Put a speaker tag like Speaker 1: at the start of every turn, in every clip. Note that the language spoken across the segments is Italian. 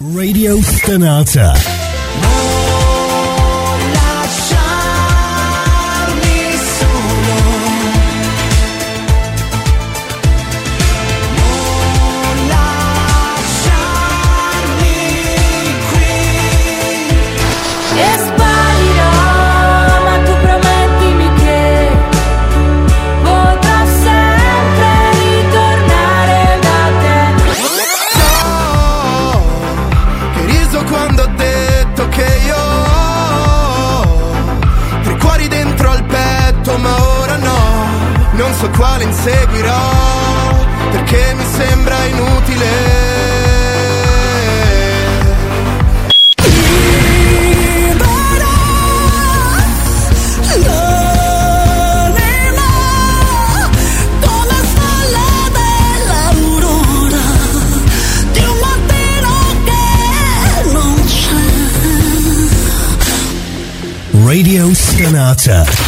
Speaker 1: Radio Stanata.
Speaker 2: Quale inseguirò, perché mi sembra inutile.
Speaker 1: Radio Stanata.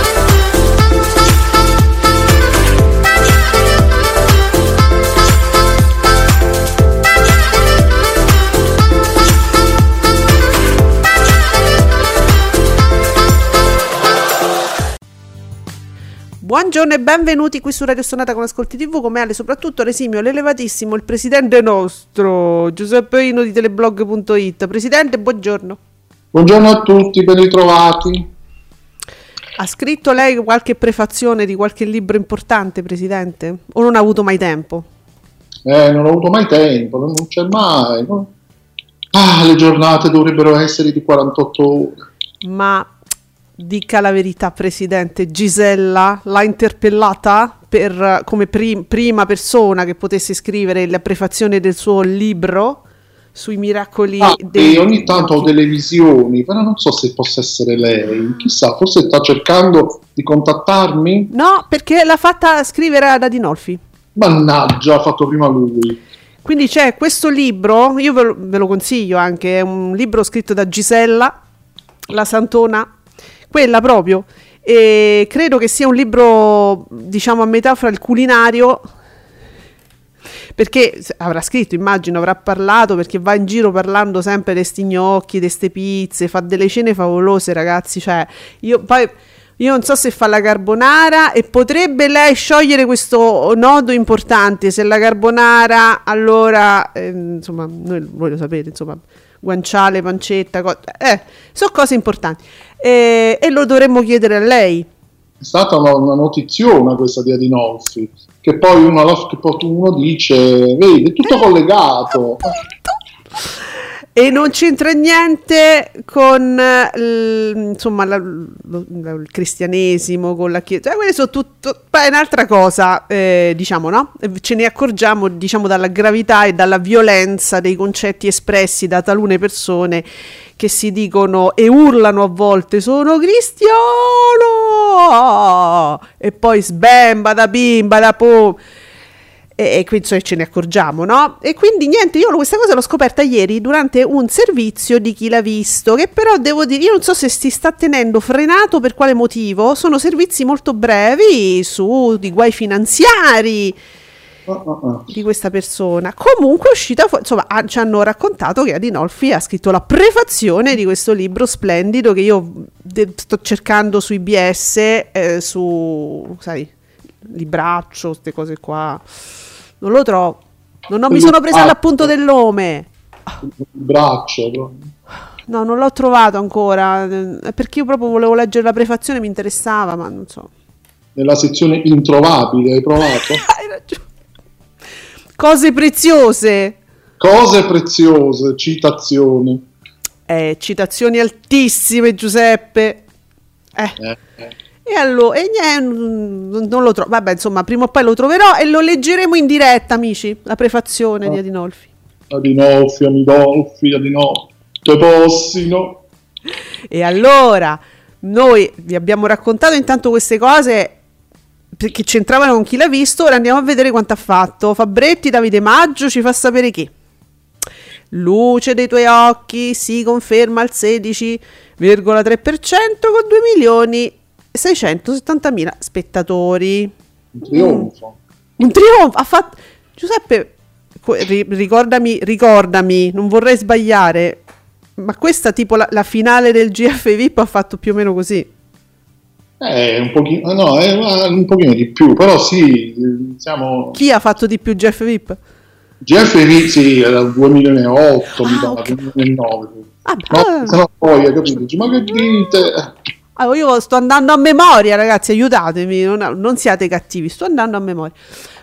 Speaker 3: Buongiorno e benvenuti qui su Radio Sonata con Ascolti TV, come Ale soprattutto l'esimio, l'elevatissimo, il presidente nostro, Giuseppe Ino di teleblog.it. Presidente, buongiorno.
Speaker 4: Buongiorno a tutti, ben ritrovati.
Speaker 3: Ha scritto lei qualche prefazione di qualche libro importante, Presidente? O non ha avuto mai tempo?
Speaker 4: Eh, non ho avuto mai tempo, non non c'è mai. no? Ah, le giornate dovrebbero essere di 48 ore.
Speaker 3: Ma dica la verità, Presidente, Gisella l'ha interpellata per, come prim- prima persona che potesse scrivere la prefazione del suo libro sui miracoli
Speaker 4: Ah,
Speaker 3: dei...
Speaker 4: e ogni tanto ho delle visioni, però non so se possa essere lei. Chissà, forse sta cercando di contattarmi?
Speaker 3: No, perché l'ha fatta scrivere ad Adinolfi.
Speaker 4: Mannaggia, ha fatto prima lui.
Speaker 3: Quindi c'è questo libro, io ve lo, ve lo consiglio anche, è un libro scritto da Gisella, la Santona, quella proprio, e credo che sia un libro, diciamo, a metà fra il culinario, perché avrà scritto, immagino, avrà parlato, perché va in giro parlando sempre di sti gnocchi, di ste pizze, fa delle cene favolose, ragazzi, cioè, io poi... Io non so se fa la carbonara e potrebbe lei sciogliere questo nodo importante. Se la carbonara, allora, ehm, insomma, noi, voi lo sapete, insomma, guanciale, pancetta, co- eh, sono cose importanti. E, e lo dovremmo chiedere a lei.
Speaker 4: È stata una, una notiziona questa di Adinolfi, che poi uno, che uno dice, vedi, è tutto collegato.
Speaker 3: E non c'entra niente con eh, insomma, la- lo- il cristianesimo, con la chiesa. Cioè, quelle sono tutto. È un'altra cosa, eh, diciamo, no? Ce ne accorgiamo, diciamo, dalla gravità e dalla violenza dei concetti espressi da talune persone che si dicono e urlano a volte: sono cristiano! E poi sbemba da bimba da po e, e quindi insomma, ce ne accorgiamo, no? E quindi niente, io questa cosa l'ho scoperta ieri durante un servizio di chi l'ha visto, che però devo dire, io non so se si sta tenendo frenato per quale motivo, sono servizi molto brevi su di guai finanziari
Speaker 4: Ah, ah, ah.
Speaker 3: di questa persona. Comunque è uscita fuori, insomma, ah, ci hanno raccontato che Adinolfi ha scritto la prefazione di questo libro splendido che io de- sto cercando su IBS, eh, su, sai, libraccio, queste cose qua. Non lo trovo. Non ho- mi sono presa l'appunto del nome.
Speaker 4: Il braccio.
Speaker 3: No, non l'ho trovato ancora. Perché io proprio volevo leggere la prefazione, mi interessava, ma non so.
Speaker 4: Nella sezione introvabile, hai provato?
Speaker 3: Hai ragione. Cose preziose.
Speaker 4: Cose preziose, citazioni.
Speaker 3: Eh, citazioni altissime, Giuseppe. Eh.
Speaker 4: Eh, eh.
Speaker 3: E allora, e niente, mm, non lo trovo. Vabbè, insomma, prima o poi lo troverò e lo leggeremo in diretta, amici. La prefazione di Adinolfi.
Speaker 4: Adinolfi, Adinolfi, Adinolfi. Te possino.
Speaker 3: E allora, noi vi abbiamo raccontato intanto queste cose perché c'entravano con chi l'ha visto. Ora andiamo a vedere quanto ha fatto. Fabretti, Davide Maggio ci fa sapere chi. Luce dei tuoi occhi si conferma al 16,3% con 2 milioni e 670 mila spettatori.
Speaker 4: Un trionfo.
Speaker 3: Un trionfo. Ha fatto Giuseppe, co- ri- ricordami, ricordami, non vorrei sbagliare. Ma questa tipo la, la finale del GF VIP ha fatto più o meno così.
Speaker 4: Eh, un pochino, no, eh, ma un pochino di più, però sì, eh, siamo...
Speaker 3: Chi ha fatto di più GF VIP?
Speaker 4: GF inizi era il 2008, mi
Speaker 3: Ah,
Speaker 4: pare,
Speaker 3: ok.
Speaker 4: 2009.
Speaker 3: Ah,
Speaker 4: No, se no poi, capito? Ma che dite?
Speaker 3: Ah, io sto andando a memoria, ragazzi, aiutatemi, non, non siate cattivi, sto andando a memoria.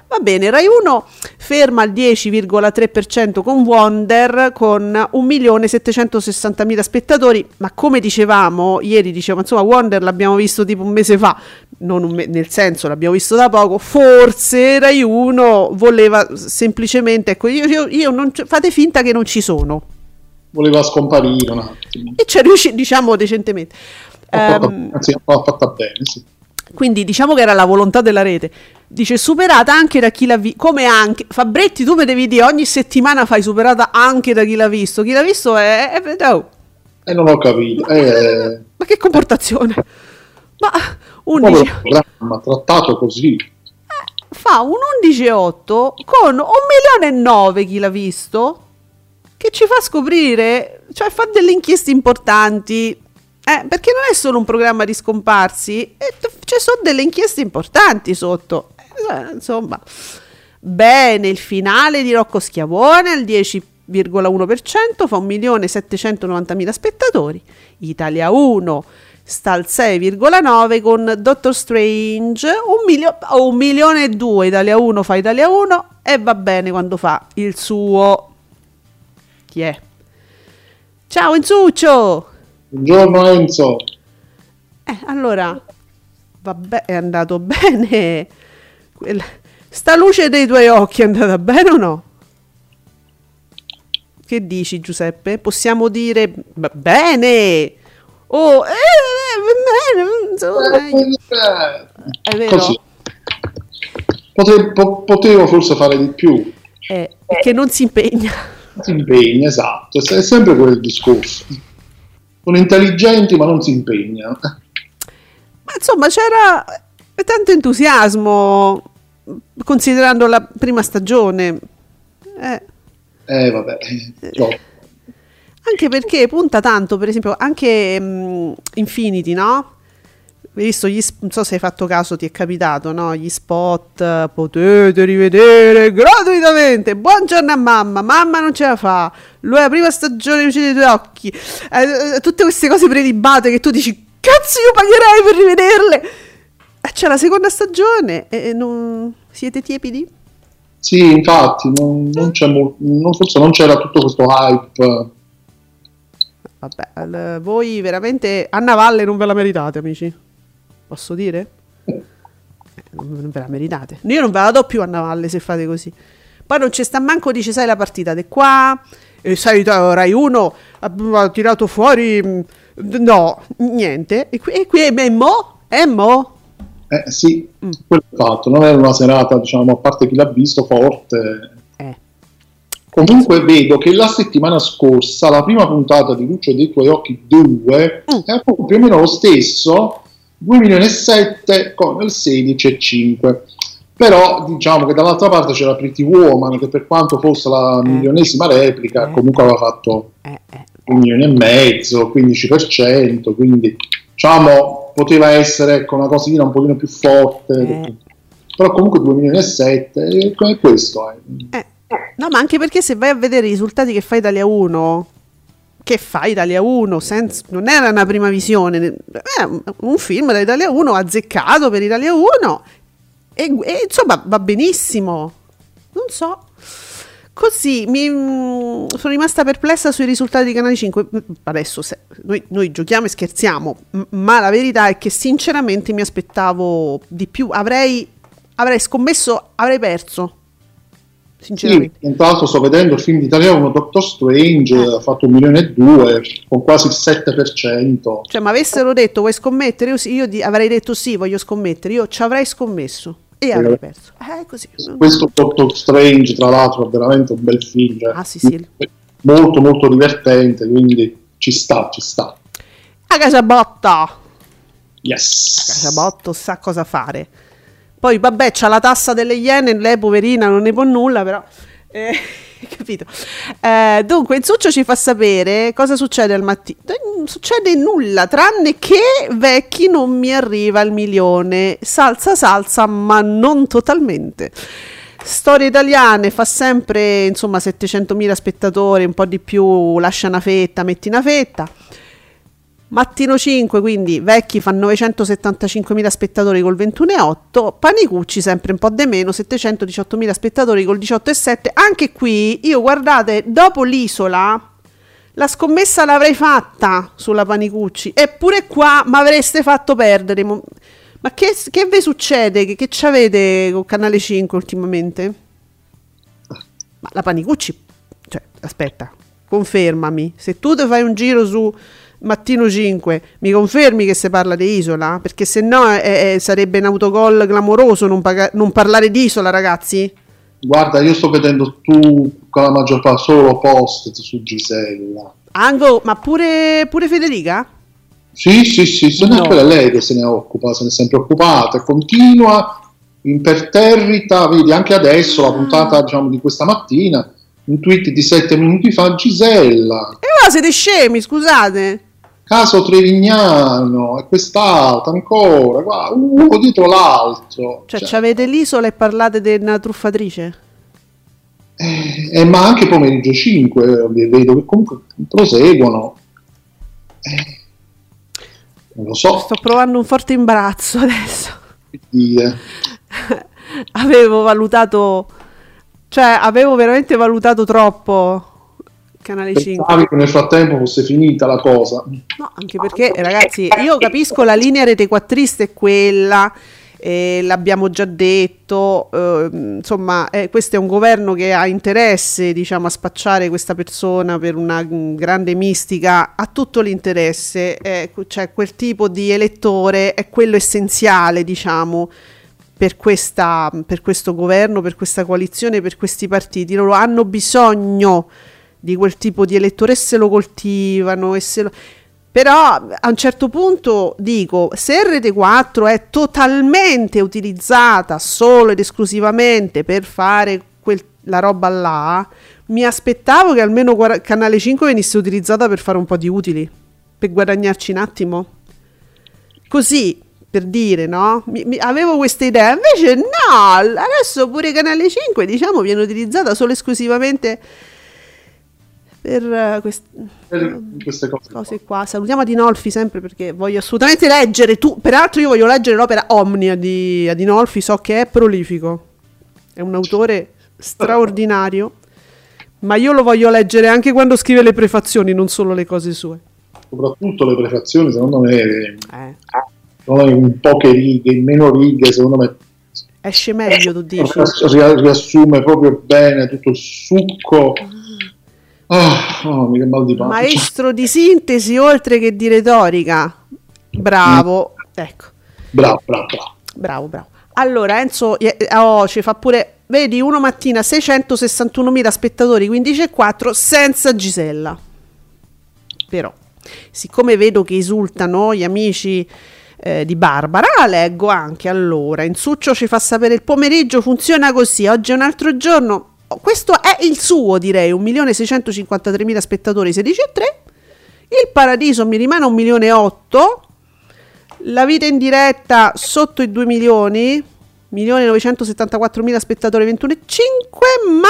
Speaker 3: Va bene, Rai 1 ferma al 10,3% con Wonder con 1.760.000 spettatori, ma come dicevamo, ieri dicevamo, insomma, Wonder l'abbiamo visto tipo un mese fa, non me- nel senso l'abbiamo visto da poco, forse Rai 1 voleva semplicemente, ecco, io, io- io non, fate finta che non ci sono.
Speaker 4: Voleva scomparire un attimo.
Speaker 3: E ci è riuscito, diciamo, decentemente.
Speaker 4: Anzi, l'ha fatta bene, sì.
Speaker 3: Quindi diciamo che era la volontà della rete. Dice superata anche da chi l'ha visto. Come anche. Fabretti, tu mi devi dire ogni settimana fai superata anche da chi l'ha visto. Chi l'ha visto è. è- oh,
Speaker 4: E non ho capito. Eh,
Speaker 3: ma che comportazione. Ma
Speaker 4: un
Speaker 3: 11,
Speaker 4: programma trattato così.
Speaker 3: fa un 11,8 con 1 milione e 9 chi l'ha visto. Che ci fa scoprire. Cioè fa delle inchieste importanti. Eh, perché non è solo un programma di scomparsi, ci sono delle inchieste importanti sotto. Eh, insomma, bene, il finale di Rocco Schiavone al 10,1% fa 1.790.000 spettatori. Italia 1 sta al 6,9 con Doctor Strange, un, milio- oh, Italia 1 fa Italia 1 e va bene quando fa il suo. Chi è? Ciao Enzuccio!
Speaker 4: Buongiorno Enzo.
Speaker 3: Eh, allora, vabbè, è andato bene. Quella- sta luce dei tuoi occhi è andata bene o no? Che dici Giuseppe? Possiamo dire b- bene? Oh, eh, eh, bene, insomma,
Speaker 4: Eh,
Speaker 3: è vero.
Speaker 4: Così. Pote- po- potevo forse fare di più.
Speaker 3: Eh, che non si impegna.
Speaker 4: Si impegna, esatto. È sempre quel discorso. Sono intelligenti ma non si impegnano.
Speaker 3: Ma insomma, c'era tanto entusiasmo considerando la prima stagione. Eh.
Speaker 4: Eh vabbè. no.
Speaker 3: Anche perché punta tanto, per esempio, anche mm, Infinity, no? Visto gli non so se hai fatto caso, ti è capitato, no? Gli spot eh, potete rivedere gratuitamente. Buongiorno a mamma, mamma non ce la fa. Lui è la prima stagione luce dei tuoi occhi. Eh, eh, tutte queste cose prelibate che tu dici cazzo io pagherei per rivederle. E c'è la seconda stagione e e non siete tiepidi?
Speaker 4: Sì, infatti, non, non c'è mol- non- forse non c'era tutto questo hype.
Speaker 3: Vabbè, voi veramente a Navalle non ve la meritate, amici. Posso dire? Eh, non ve la meritate. Io non ve la do più a Navalle se fate così. Poi non c'è sta manco, dice, sai la partita di qua, e sai, Rai 1 ha, tirato fuori... mh, No, niente. E qui, e qui e mo? E mo?
Speaker 4: Eh sì,
Speaker 3: Mm.
Speaker 4: quello è fatto. Non era una serata, diciamo, a parte chi l'ha visto, forte.
Speaker 3: Eh.
Speaker 4: Comunque vedo che la settimana scorsa la prima puntata di Lucio dei tuoi occhi 2
Speaker 3: Mm.
Speaker 4: è proprio più o meno lo stesso, 2 milioni e 7 con il 16,5. Però diciamo che dall'altra parte c'era Pretty Woman che per quanto fosse la
Speaker 3: Eh.
Speaker 4: milionesima replica
Speaker 3: Eh.
Speaker 4: comunque aveva fatto
Speaker 3: Eh,
Speaker 4: un milione e mezzo, 15%, quindi diciamo poteva essere ecco, una cosina un pochino più forte, però comunque 2 milioni e 7 e è questo. Eh,
Speaker 3: No, ma anche perché se vai a vedere i risultati che fa Italia 1, che fa Italia 1, senza- non era una prima visione, è un- un film da Italia 1 azzeccato per Italia 1 e, e, insomma va benissimo. Non so. Così mi mm, sono rimasta perplessa sui risultati di Canale 5. Adesso se- noi, noi giochiamo e scherziamo, ma la verità è che sinceramente mi aspettavo di più. Avrei, avrei scommesso, avrei perso.
Speaker 4: Sì,
Speaker 3: sinceramente.
Speaker 4: tra l'altro sto vedendo il film di italiano Doctor Strange,
Speaker 3: Eh.
Speaker 4: ha fatto un milione e due, con quasi il 7%.
Speaker 3: Cioè, mi avessero detto vuoi scommettere? Io, sì- io di- avrei detto sì, voglio scommettere. Io ci avrei scommesso e avrei perso. Eh, così.
Speaker 4: Questo Doctor Strange, tra l'altro, è veramente un bel film. cioè,
Speaker 3: Ah, sì, sì.
Speaker 4: Molto, molto divertente, quindi ci sta, ci sta.
Speaker 3: A casa botta!
Speaker 4: Yes.
Speaker 3: Casabotto sa cosa fare. Poi, vabbè, c'ha la tassa delle iene, lei poverina non ne può nulla, però... eh, capito? Eh, dunque, Insuccio ci fa sapere cosa succede al mattino. Non succede nulla, tranne che vecchi non mi arriva il milione. Salsa, salsa, ma non totalmente. Storie italiane fa sempre, insomma, 700.000 spettatori, un po' di più, lascia una fetta, metti una fetta. Mattino 5, quindi vecchi fa 975.000 spettatori col 21,8, Panicucci sempre un po' di meno, 718.000 spettatori col 18,7. Anche qui, io guardate, dopo l'isola, la scommessa l'avrei fatta sulla Panicucci, eppure qua mi avreste fatto perdere. Ma che, che vi succede? Che, che ci avete con Canale 5 ultimamente? Ma la Panicucci, cioè, aspetta, confermami, se tu ti fai un giro su Mattino 5, mi confermi che si parla di Isola? Perché se no eh, eh, sarebbe un autogol clamoroso non, paga- non parlare di Isola, ragazzi.
Speaker 4: Guarda, io sto vedendo tu con la maggior parte solo post su Gisella.
Speaker 3: Ango, ma pure, pure Federica?
Speaker 4: Sì, sì, sì, se
Speaker 3: No.
Speaker 4: è lei che se ne occupa, se ne è sempre occupata, continua imperterrita, vedi anche adesso la puntata diciamo, di questa mattina, un tweet di sette minuti fa, Gisella,
Speaker 3: E allora siete scemi, scusate.
Speaker 4: Caso Trevignano, e quest'altro ancora, guarda, uno dietro l'altro.
Speaker 3: Cioè,
Speaker 4: Cioè,
Speaker 3: ci avete l'isola e parlate di una truffatrice?
Speaker 4: eh, eh, ma anche pomeriggio 5, eh, vedo che comunque proseguono. Eh, non lo so
Speaker 3: Sto provando un forte imbarazzo adesso.
Speaker 4: che dire.
Speaker 3: avevo valutato, cioè avevo veramente valutato troppo Canale 5.
Speaker 4: Pensavi che nel frattempo fosse finita la cosa.
Speaker 3: No, anche perché ragazzi, io capisco la linea rete quattrista è quella, eh, l'abbiamo già detto, eh, insomma, eh, questo è un governo che ha interesse, diciamo, a spacciare questa persona per una grande mistica, ha tutto l'interesse, eh, cioè quel tipo di elettore è quello essenziale, diciamo. Per, questa, per questo governo, per questa coalizione, per questi partiti, loro hanno bisogno di quel tipo di elettore e se lo coltivano e se lo... Però a un certo punto dico, se RT4 è totalmente utilizzata solo ed esclusivamente per fare quel- la roba là, mi aspettavo che almeno guara- Canale 5 venisse utilizzata per fare un po' di utili, per guadagnarci un attimo. Così, per dire, no? Mi- mi- avevo questa idea, invece no, adesso pure Canale 5, diciamo, viene utilizzata solo esclusivamente per eh, quest-
Speaker 4: Per queste cose.
Speaker 3: cose qua. Salutiamo Adinolfi sempre perché voglio assolutamente leggere. Tu, peraltro, io voglio leggere l'opera Omnia di Adinolfi. So che è prolifico, è un autore straordinario. Ma io lo voglio leggere anche quando scrive le prefazioni, non solo le cose sue.
Speaker 4: Soprattutto le prefazioni, secondo me,
Speaker 3: Eh,
Speaker 4: sono in poche righe, in meno righe, secondo me
Speaker 3: esce meglio, tu dici.
Speaker 4: ri- riassume proprio bene tutto il succo. Ah, oh, mi che mal di pancia.
Speaker 3: Maestro di sintesi oltre che di retorica. Bravo. Ecco.
Speaker 4: Bravo, bravo, bravo.
Speaker 3: Bravo, bravo. Allora, Enzo eh, oh, ci fa pure. Vedi, uno mattina 661.000 spettatori, 15,4 senza Gisella. Però, siccome vedo che esultano gli amici eh, di Barbara, leggo anche allora. Insuccio ci fa sapere il pomeriggio funziona così. Oggi è un altro giorno. Questo è il suo, direi. 1.653.000 spettatori, 16,3. Il paradiso mi rimane 1 milione e 8. La vita in diretta sotto i 2 milioni, 1.974.000 spettatori 21,5, ma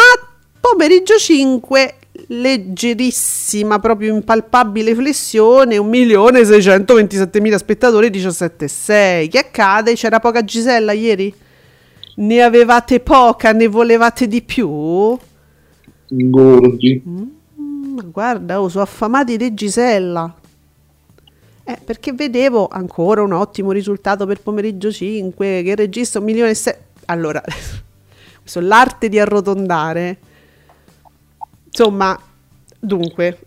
Speaker 3: pomeriggio 5 leggerissima, proprio impalpabile flessione, 1.627.000 spettatori 17,6. Che accade? C'era poca Gisella ieri? Ne avevate poca, ne volevate di più?
Speaker 4: Ingordi.
Speaker 3: Ma guarda, oh, sono affamati di Gisella. Eh, perché vedevo ancora un ottimo risultato per pomeriggio 5, che registra un milione e se... Allora, l'arte di arrotondare. Insomma, dunque,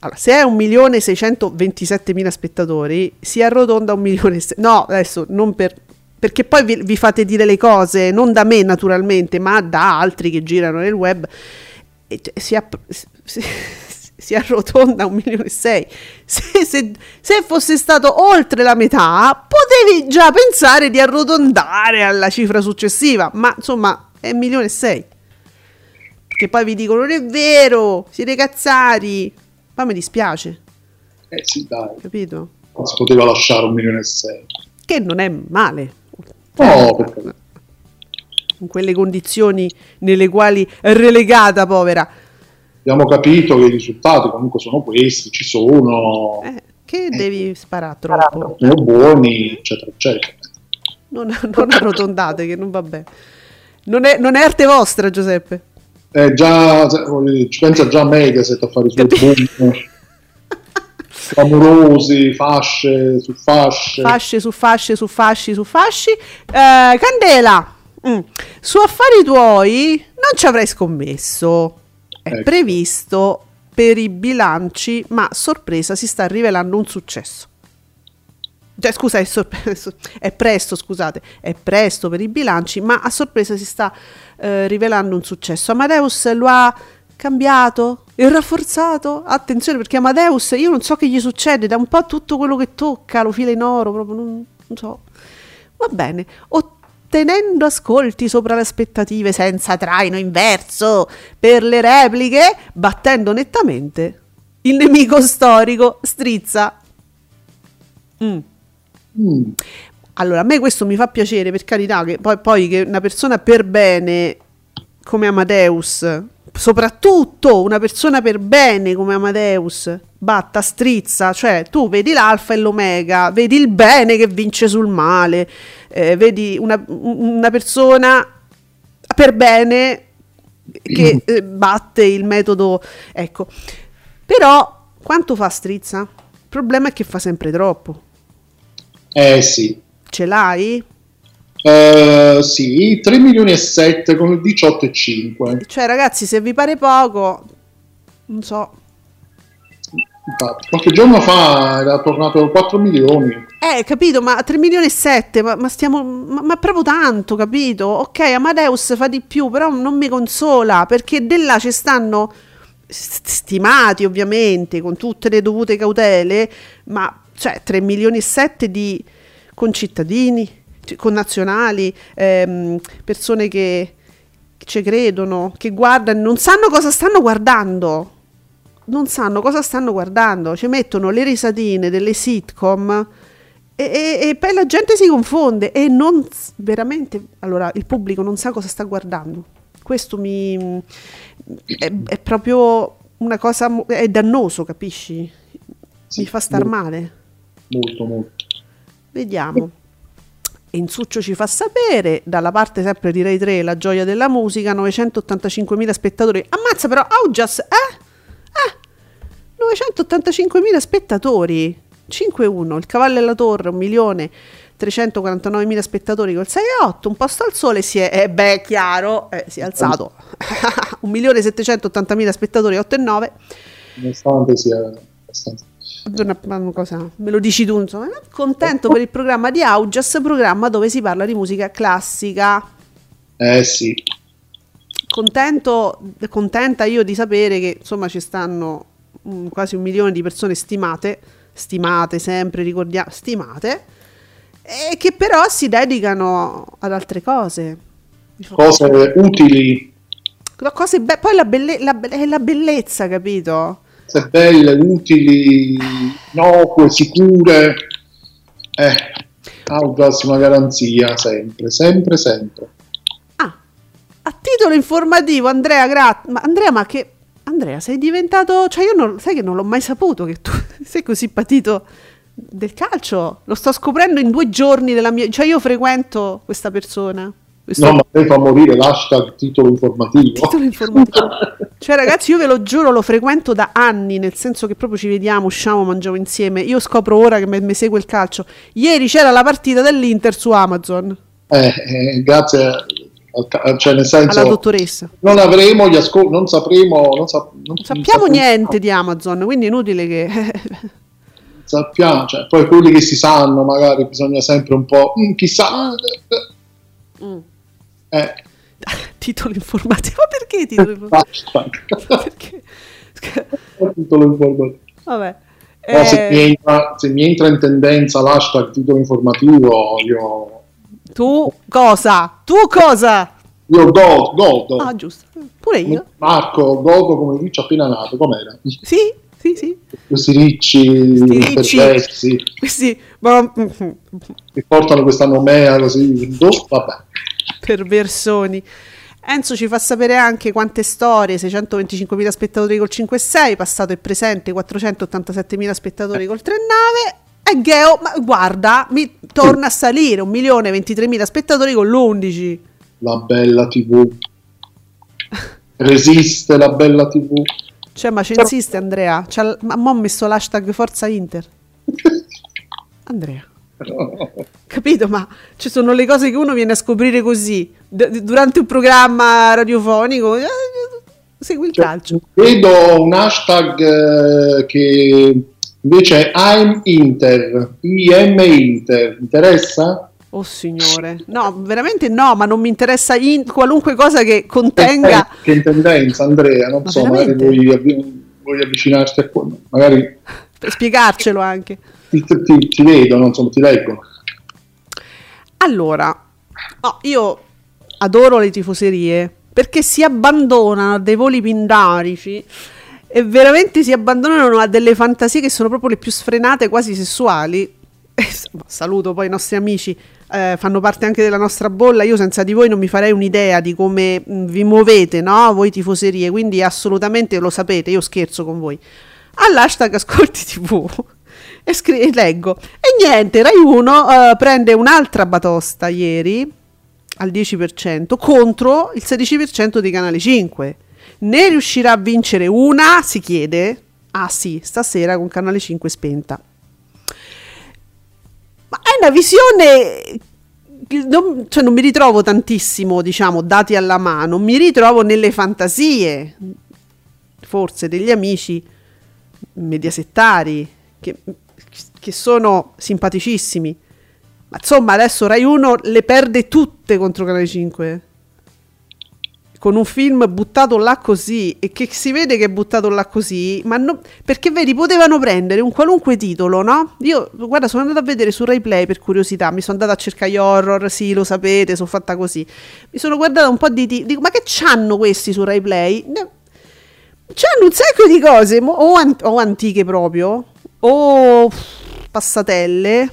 Speaker 3: allora, se è 1.627.000 spettatori, si arrotonda 1 milione. e se- No, adesso non per. Perché poi vi, vi fate dire le cose, non da me naturalmente, ma da altri che girano nel web. E cioè, si, app- si, si arrotonda a 1 milione e 6. Se, se- se fosse stato oltre la metà, potevi già pensare di arrotondare alla cifra successiva, ma insomma è 1 milione e 6. Che poi vi dicono non è vero, siete cazzari. Ma mi dispiace,
Speaker 4: Eh sì, dai,
Speaker 3: capito?
Speaker 4: si poteva lasciare un milione e sei.
Speaker 3: Che non è male.
Speaker 4: No, perché
Speaker 3: In quelle condizioni nelle quali è relegata, povera.
Speaker 4: abbiamo capito che i risultati comunque sono questi, ci sono,
Speaker 3: Eh, che devi sparare troppo.
Speaker 4: sono buoni, eccetera, eccetera.
Speaker 3: Non, non arrotondate, che non va bene. Non è, non è arte vostra, Giuseppe.
Speaker 4: Eh, già, dire, ci pensa già Mediaset a fare i suoi boom clamorosi, fasce su fasce.
Speaker 3: Fasce su fasce su fasci su fasci. Eh, Candela, mm, su affari tuoi non ci avrei scommesso. È
Speaker 4: Ecco.
Speaker 3: previsto per i bilanci, ma sorpresa si sta rivelando un successo. Cioè, scusa, è, sorpre- è presto, scusate, è presto per i bilanci, ma a sorpresa si sta eh, rivelando un successo. Amadeus lo ha cambiato e rafforzato. Attenzione, perché Amadeus, io non so che gli succede, da un po' tutto quello che tocca lo fila in oro, proprio non, non so. Va bene, ottenendo ascolti sopra le aspettative senza traino inverso per le repliche, battendo nettamente il nemico storico Strizza. Mm.
Speaker 4: Mm,
Speaker 3: Allora, a me questo mi fa piacere, per carità, che poi, poi che una persona per bene come Amadeus, soprattutto una persona per bene come Amadeus, batta strizza, cioè tu vedi l'alfa e l'omega, vedi il bene che vince sul male, eh, vedi una, una persona per bene che eh, batte il metodo, ecco. Però quanto fa strizza? Il problema è che fa sempre troppo.
Speaker 4: Eh sì.
Speaker 3: Ce l'hai?
Speaker 4: Eh, sì, 3 milioni e 7 con il 18,5.
Speaker 3: Cioè, ragazzi, se vi pare poco, non so.
Speaker 4: Infatti, qualche giorno fa era tornato a 4 milioni.
Speaker 3: Eh, capito, ma 3 milioni e 7, ma, ma stiamo... Ma, ma proprio tanto, capito? Ok, Amadeus fa di più, però non mi consola, perché di là ci stanno st- stimati, ovviamente, con tutte le dovute cautele, ma, cioè, 3 milioni e 7 di concittadini, connazionali, ehm, persone che ci credono, che guardano, non sanno cosa stanno guardando. Non sanno cosa stanno guardando, ci mettono le risatine delle sitcom e, e- e poi la gente si confonde e non veramente, allora il pubblico non sa cosa sta guardando. Questo mi è, è proprio una cosa, è dannoso, capisci?
Speaker 4: Sì,
Speaker 3: mi fa star
Speaker 4: molto.
Speaker 3: male.
Speaker 4: Molto, molto.
Speaker 3: Vediamo. Insuccio ci fa sapere, dalla parte sempre di Rai 3, la gioia della musica, 985.000 spettatori. Ammazza però, Augias, eh? Eh, 985.000 spettatori. 5-1, il cavallo e la torre, 1 milione 349.000 spettatori col 6-8, un posto al sole si è, eh, beh, chiaro, eh, si è alzato. 1.780.000 spettatori, 8-9.
Speaker 4: Nonostante sia abbastanza.
Speaker 3: Una, cosa, me lo dici tu, insomma. Contento per il programma di Augias, programma dove si parla di musica classica.
Speaker 4: Eh sì,
Speaker 3: Contento, contenta io di sapere che insomma ci stanno mm, quasi un milione di persone stimate, stimate sempre, ricordiamo, stimate, e che però si dedicano ad altre cose.
Speaker 4: Cose utili.
Speaker 3: Cose be- poi la, belle- la be- la bellezza, capito?
Speaker 4: Cose belle, utili, innocue, sicure. Eh, Audas una garanzia sempre, sempre, sempre.
Speaker 3: Ah, a titolo informativo, Andrea, gra- ma Andrea, ma che... Andrea, sei diventato... Cioè io non... Sai che non l'ho mai saputo che tu sei così patito del calcio? Lo sto scoprendo in due giorni della mia... Cioè io frequento questa persona. Questo
Speaker 4: No, ma lei fa morire l'hashtag titolo informativo.
Speaker 3: titolo informativo. Cioè ragazzi, io ve lo giuro, lo frequento da anni, nel senso che proprio ci vediamo, usciamo, mangiamo insieme. Io scopro ora che mi segue il calcio. Ieri c'era la partita dell'Inter su Amazon.
Speaker 4: Eh, eh, grazie cioè nel senso
Speaker 3: alla dottoressa.
Speaker 4: non avremo gli ascolti, non sapremo, non, sa- non-
Speaker 3: Non sappiamo niente di Amazon, quindi è inutile che...
Speaker 4: sappiamo, cioè, poi quelli che si sanno magari bisogna sempre un po', "Mm, chissà,
Speaker 3: Mm.
Speaker 4: Eh,
Speaker 3: titolo informativo, ma perché titolo informativo? Perché?
Speaker 4: titolo informativo.
Speaker 3: Vabbè.
Speaker 4: No, se,
Speaker 3: Eh,
Speaker 4: mi entra, se mi entra in tendenza l'hashtag titolo informativo, io,
Speaker 3: tu cosa? Tu cosa?
Speaker 4: io godo, godo.
Speaker 3: Ah, giusto. Pure io.
Speaker 4: Marco, godo come riccio appena nato, com'era?
Speaker 3: Sì, sì, sì.
Speaker 4: Questi ricci,
Speaker 3: Sti ricci.
Speaker 4: perversi,
Speaker 3: Questi ma-
Speaker 4: che portano questa nomea così, boh, vabbè.
Speaker 3: perversoni. Enzo ci fa sapere anche quante storie, 625.000 spettatori col 5.6, passato e presente 487.000 spettatori col 3.9 e Geo, ma guarda, mi torna a salire 1.023.000 spettatori con l'11.
Speaker 4: La bella TV. Resiste la bella TV.
Speaker 3: Cioè, ma ci insiste Andrea? C'ha- ma ho messo l'hashtag Forza Inter. Andrea. Capito? Ma ci sono le cose che uno viene a scoprire così d- durante un programma radiofonico. eh, Segui il
Speaker 4: Cioè,
Speaker 3: calcio.
Speaker 4: Vedo un hashtag eh, che invece è I'm Inter, IM Inter, interessa?
Speaker 3: Oh signore, no, veramente no, ma non mi interessa in- qualunque cosa che contenga.
Speaker 4: Che in tendenza, Andrea, non
Speaker 3: Ma
Speaker 4: so, magari
Speaker 3: veramente?
Speaker 4: vuoi, avvi- vuoi avvicinarti a quello, magari
Speaker 3: Per spiegarcelo anche.
Speaker 4: Ti, ti- ti vedono, insomma, ti leggono.
Speaker 3: Allora, no, io adoro le tifoserie perché si abbandonano a dei voli pindarici e veramente si abbandonano a delle fantasie che sono proprio le più sfrenate, quasi sessuali. Saluto poi i nostri amici, eh, fanno parte anche della nostra bolla. Io senza di voi non mi farei un'idea di come mh, vi muovete, no? Voi tifoserie, quindi assolutamente lo sapete, io scherzo con voi. All'hashtag Ascolti TV e scri- leggo. E niente, Rai 1 eh, prende un'altra batosta ieri al 10% contro il 16% di Canale 5. Ne riuscirà a vincere una? Si chiede. Ah sì, stasera con Canale 5 spenta. Ma è una visione non, cioè non mi ritrovo tantissimo, diciamo, dati alla mano, mi ritrovo nelle fantasie, forse degli amici mediasettari, che, che sono simpaticissimi. Ma insomma, adesso Rai 1 le perde tutte contro Canale 5. Con un film buttato là così e che si vede che è buttato là così, ma no- perché vedi, potevano prendere un qualunque titolo, no? Io, guarda, sono andata a vedere su Rai Play per curiosità, mi sono andata a cercare gli horror, sì, lo sapete, sono fatta così. Mi sono guardata un po' di titoli, dico, ma che c'hanno questi su Rai Play? C'hanno un sacco di cose, o, an- o antiche proprio, o pff, passatelle,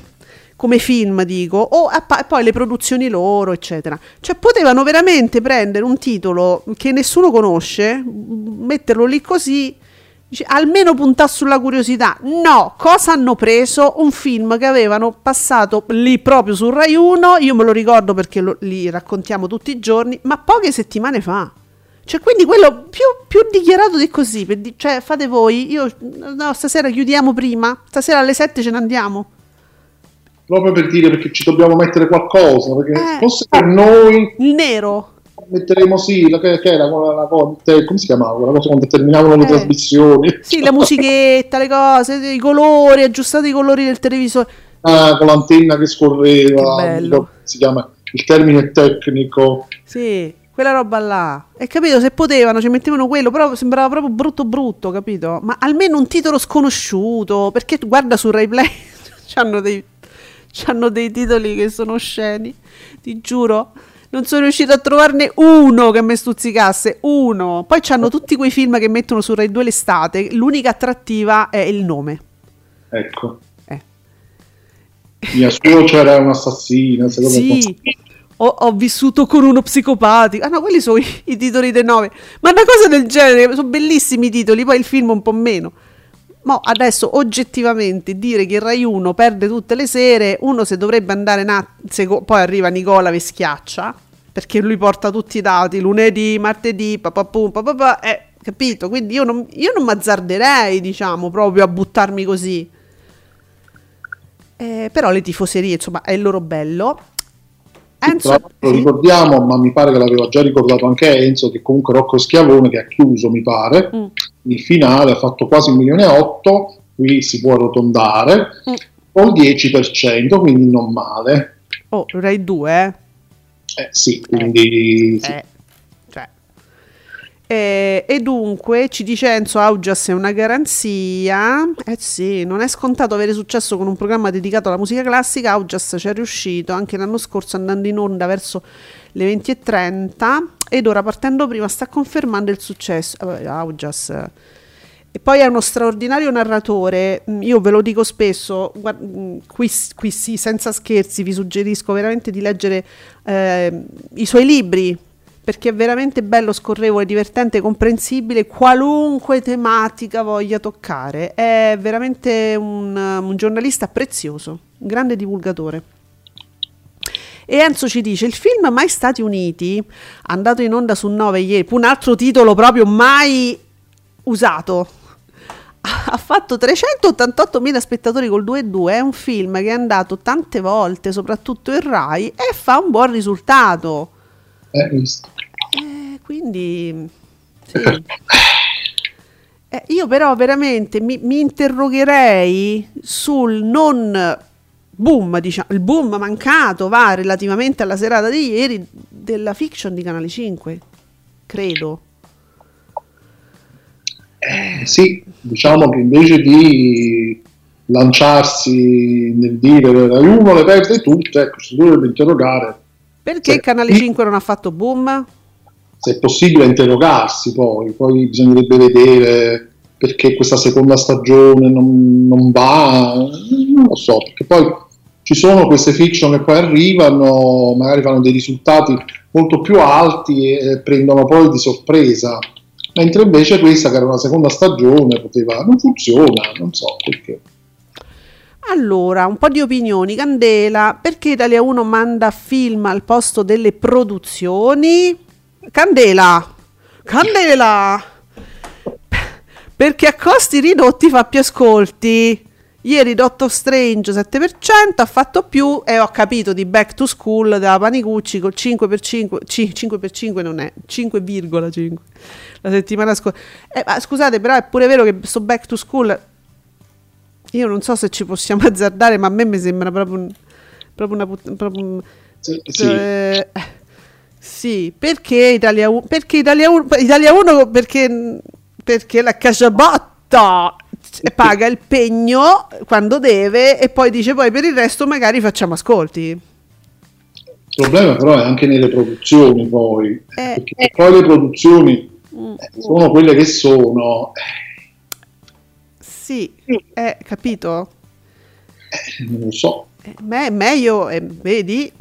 Speaker 3: come film dico, o a pa- poi le produzioni loro, eccetera. Cioè potevano veramente prendere un titolo che nessuno conosce, metterlo lì così, dice, almeno puntare sulla curiosità. No, cosa hanno preso? Un film che avevano passato lì proprio su Rai 1, io me lo ricordo perché lo- li raccontiamo tutti i giorni, ma poche settimane fa. Cioè, quindi quello più, più dichiarato di così, di- cioè fate voi, io no, stasera chiudiamo prima, stasera alle 7 ce ne andiamo.
Speaker 4: Proprio per dire perché ci dobbiamo mettere qualcosa, perché
Speaker 3: Eh.
Speaker 4: forse per noi
Speaker 3: Il nero.
Speaker 4: metteremo sì, la, che, era la, te- come si chiamava quella cosa quando terminavano le
Speaker 3: Eh.
Speaker 4: trasmissioni?
Speaker 3: Sì, la musichetta, le cose, i colori, aggiustate i colori del televisore.
Speaker 4: Ah, con l'antenna che scorreva,
Speaker 3: Che
Speaker 4: si chiama, il termine tecnico.
Speaker 3: Sì, quella roba là. E capito, se potevano ci mettevano quello, però sembrava proprio brutto brutto, capito? Ma almeno un titolo sconosciuto, perché guarda su Rai Play, c'hanno dei, c'hanno dei titoli che sono osceni, ti giuro. Non sono riuscita a trovarne uno che mi stuzzicasse, uno. Poi c'hanno tutti quei film che mettono su Rai 2 l'estate, l'unica attrattiva è il nome.
Speaker 4: Ecco,
Speaker 3: Eh.
Speaker 4: mia suocera era un'assassina, queste cose qua.
Speaker 3: Ho, ho vissuto con uno psicopatico. Ah no, quelli sono i, i titoli dei nove. Ma una cosa del genere, sono bellissimi i titoli, poi il film un po' meno. Ma adesso oggettivamente dire che Rai 1 perde tutte le sere, uno se dovrebbe andare na- seco- poi arriva Nicola e schiaccia, perché lui porta tutti i dati, lunedì, martedì, papapum, papapà, eh, capito? Quindi io non, io non mi azzarderei, diciamo, proprio a buttarmi così. Eh, però le tifoserie, insomma, è il loro bello. Enzo, sì.
Speaker 4: ricordiamo, ma mi pare che l'aveva già ricordato anche Enzo, che comunque Rocco Schiavone, che ha chiuso, mi pare,
Speaker 3: Mm.
Speaker 4: il finale ha fatto quasi un milione e otto, qui si può arrotondare,
Speaker 3: Mm.
Speaker 4: col 10%, quindi non male.
Speaker 3: Oh, Rai 2, eh?
Speaker 4: Eh, sì, quindi sì.
Speaker 3: Eh. Eh, e dunque ci dice Enzo Augias è una garanzia. Eh sì, non è scontato avere successo con un programma dedicato alla musica classica. Augias ci è riuscito anche l'anno scorso andando in onda verso le 20.30 ed ora partendo prima sta confermando il successo. Eh, Augias. E poi è uno straordinario narratore, Mm, io ve lo dico spesso, guard- mm, qui, qui sì, senza scherzi, vi suggerisco veramente di leggere eh, i suoi libri, perché è veramente bello, scorrevole, divertente, comprensibile, qualunque tematica voglia toccare. È veramente un, un giornalista prezioso, un grande divulgatore. E Enzo ci dice: il film Mai Stati Uniti, andato in onda su 9 ieri, un altro titolo proprio mai usato. Ha fatto 388.000 spettatori col 2,2. È un film che è andato tante volte, soprattutto in Rai, e fa un buon risultato.
Speaker 4: Eh.
Speaker 3: Eh, quindi sì. Eh, io però veramente mi, mi interrogherei sul non boom, diciamo, il boom mancato va relativamente alla serata di ieri della fiction di Canale 5, credo.
Speaker 4: Eh, sì, diciamo che invece di lanciarsi nel dire 1 le perde tutte, ecco, si dovrebbe interrogare
Speaker 3: Perché
Speaker 4: Sì.
Speaker 3: Canale 5 non ha fatto boom?
Speaker 4: se è possibile interrogarsi poi, poi bisognerebbe vedere perché questa seconda stagione non, non va, non lo so, perché poi ci sono queste fiction che poi arrivano, magari fanno dei risultati molto più alti e prendono poi di sorpresa, mentre invece questa che era una seconda stagione poteva, non funziona, non so perché.
Speaker 3: Allora, un po' di opinioni. Candela, perché Italia 1 manda film al posto delle produzioni? Candela, Candela, perché a costi ridotti fa più ascolti. Ieri Doctor Strange 7% ha fatto più e ho capito di Back to School della Panicucci col 5x5, 5x5 non è 5,5 la settimana scorsa. Eh, scusate, però è pure vero che sto Back to School io non so se ci possiamo azzardare, ma a me mi sembra proprio, un- proprio una put- proprio un-
Speaker 4: Sì, sì.
Speaker 3: eh, sì, perché Italia 1? Perché Italia 1? Italia 1 perché, perché la Casciabotta paga il pegno quando deve e poi dice poi per il resto magari facciamo ascolti.
Speaker 4: Il problema però è anche nelle produzioni poi,
Speaker 3: Eh,
Speaker 4: perché poi le produzioni
Speaker 3: Mm.
Speaker 4: eh, sono quelle che sono,
Speaker 3: Sì, eh, capito?
Speaker 4: eh, non lo so.
Speaker 3: Eh, me- meglio, eh, vedi,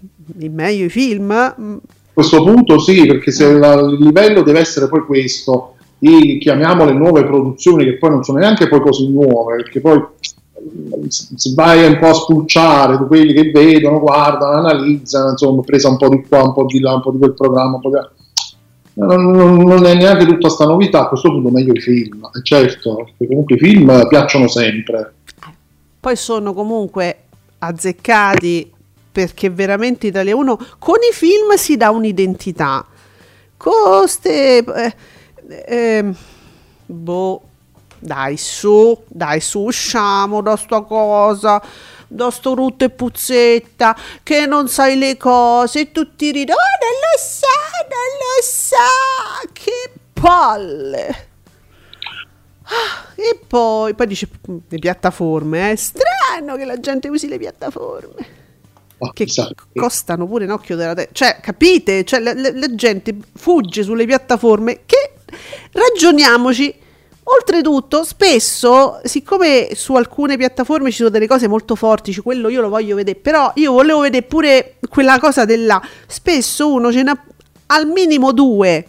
Speaker 3: meglio i film. mm,
Speaker 4: A questo punto sì, perché se la- il livello deve essere poi questo, di chiamiamole nuove produzioni che poi non sono neanche poi così nuove, perché poi eh, se vai un po' a spulciare quelli che vedono, guardano, analizzano, insomma, presa un po' di qua, un po' di là, un po' di quel programma, un po' di là. Non, non- è neanche tutta sta novità, a questo punto meglio i film, eh, certo, perché comunque i film piacciono sempre.
Speaker 3: Poi sono comunque azzeccati perché veramente Italia 1 con i film si dà un'identità. Con ste... eh, ehm, boh, dai su, dai su, usciamo da sta cosa, da sto rutto e puzzetta, che non sai le cose e tutti ridono, oh, non lo sa, non lo sa, che palle. Ah, E poi, poi dice "Mm, le piattaforme, è strano che la gente usi le piattaforme.
Speaker 4: Ma
Speaker 3: Che costano pure un occhio della testa. Cioè, capite? Cioè, la, la- la gente fugge sulle piattaforme che, ragioniamoci, oltretutto, spesso, siccome su alcune piattaforme ci sono delle cose molto forti, quello io lo voglio vedere, però io volevo vedere pure quella cosa della... Spesso uno ce n'ha al minimo due.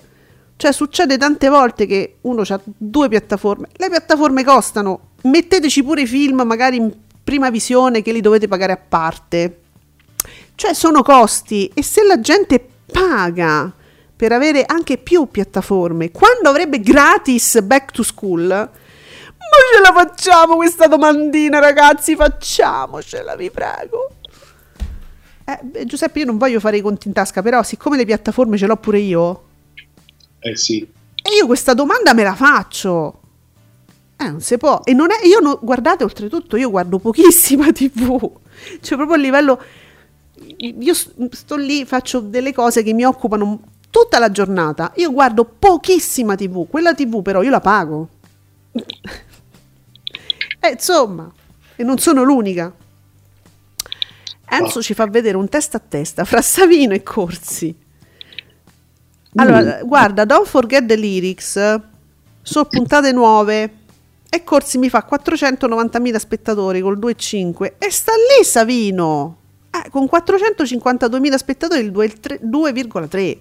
Speaker 3: Cioè succede tante volte che uno ha due piattaforme, le piattaforme costano, metteteci pure i film magari in prima visione che li dovete pagare a parte. Cioè sono costi. E se la gente paga per avere anche più piattaforme, quando avrebbe gratis back to school, ma ce la facciamo questa domandina ragazzi, facciamocela vi prego. Eh, Giuseppe, io non voglio fare i conti in tasca, però siccome le piattaforme ce l'ho pure io,
Speaker 4: Eh sì.
Speaker 3: e io questa domanda me la faccio. Eh, non si può. E non è, io no- guardate, oltretutto, io guardo pochissima TV. Cioè, proprio a livello. Io sto lì, faccio delle cose che mi occupano tutta la giornata. Io guardo pochissima TV. Quella TV, però, io la pago. Eh, insomma, e non sono l'unica. Enzo ci fa vedere un testa a testa fra Savino e Corsi. Allora, guarda, Don't Forget the Lyrics sono puntate nuove e Corsi mi fa 490.000 spettatori col 2,5 e sta lì Savino Eh, con 452.000 spettatori il 2,3 2,3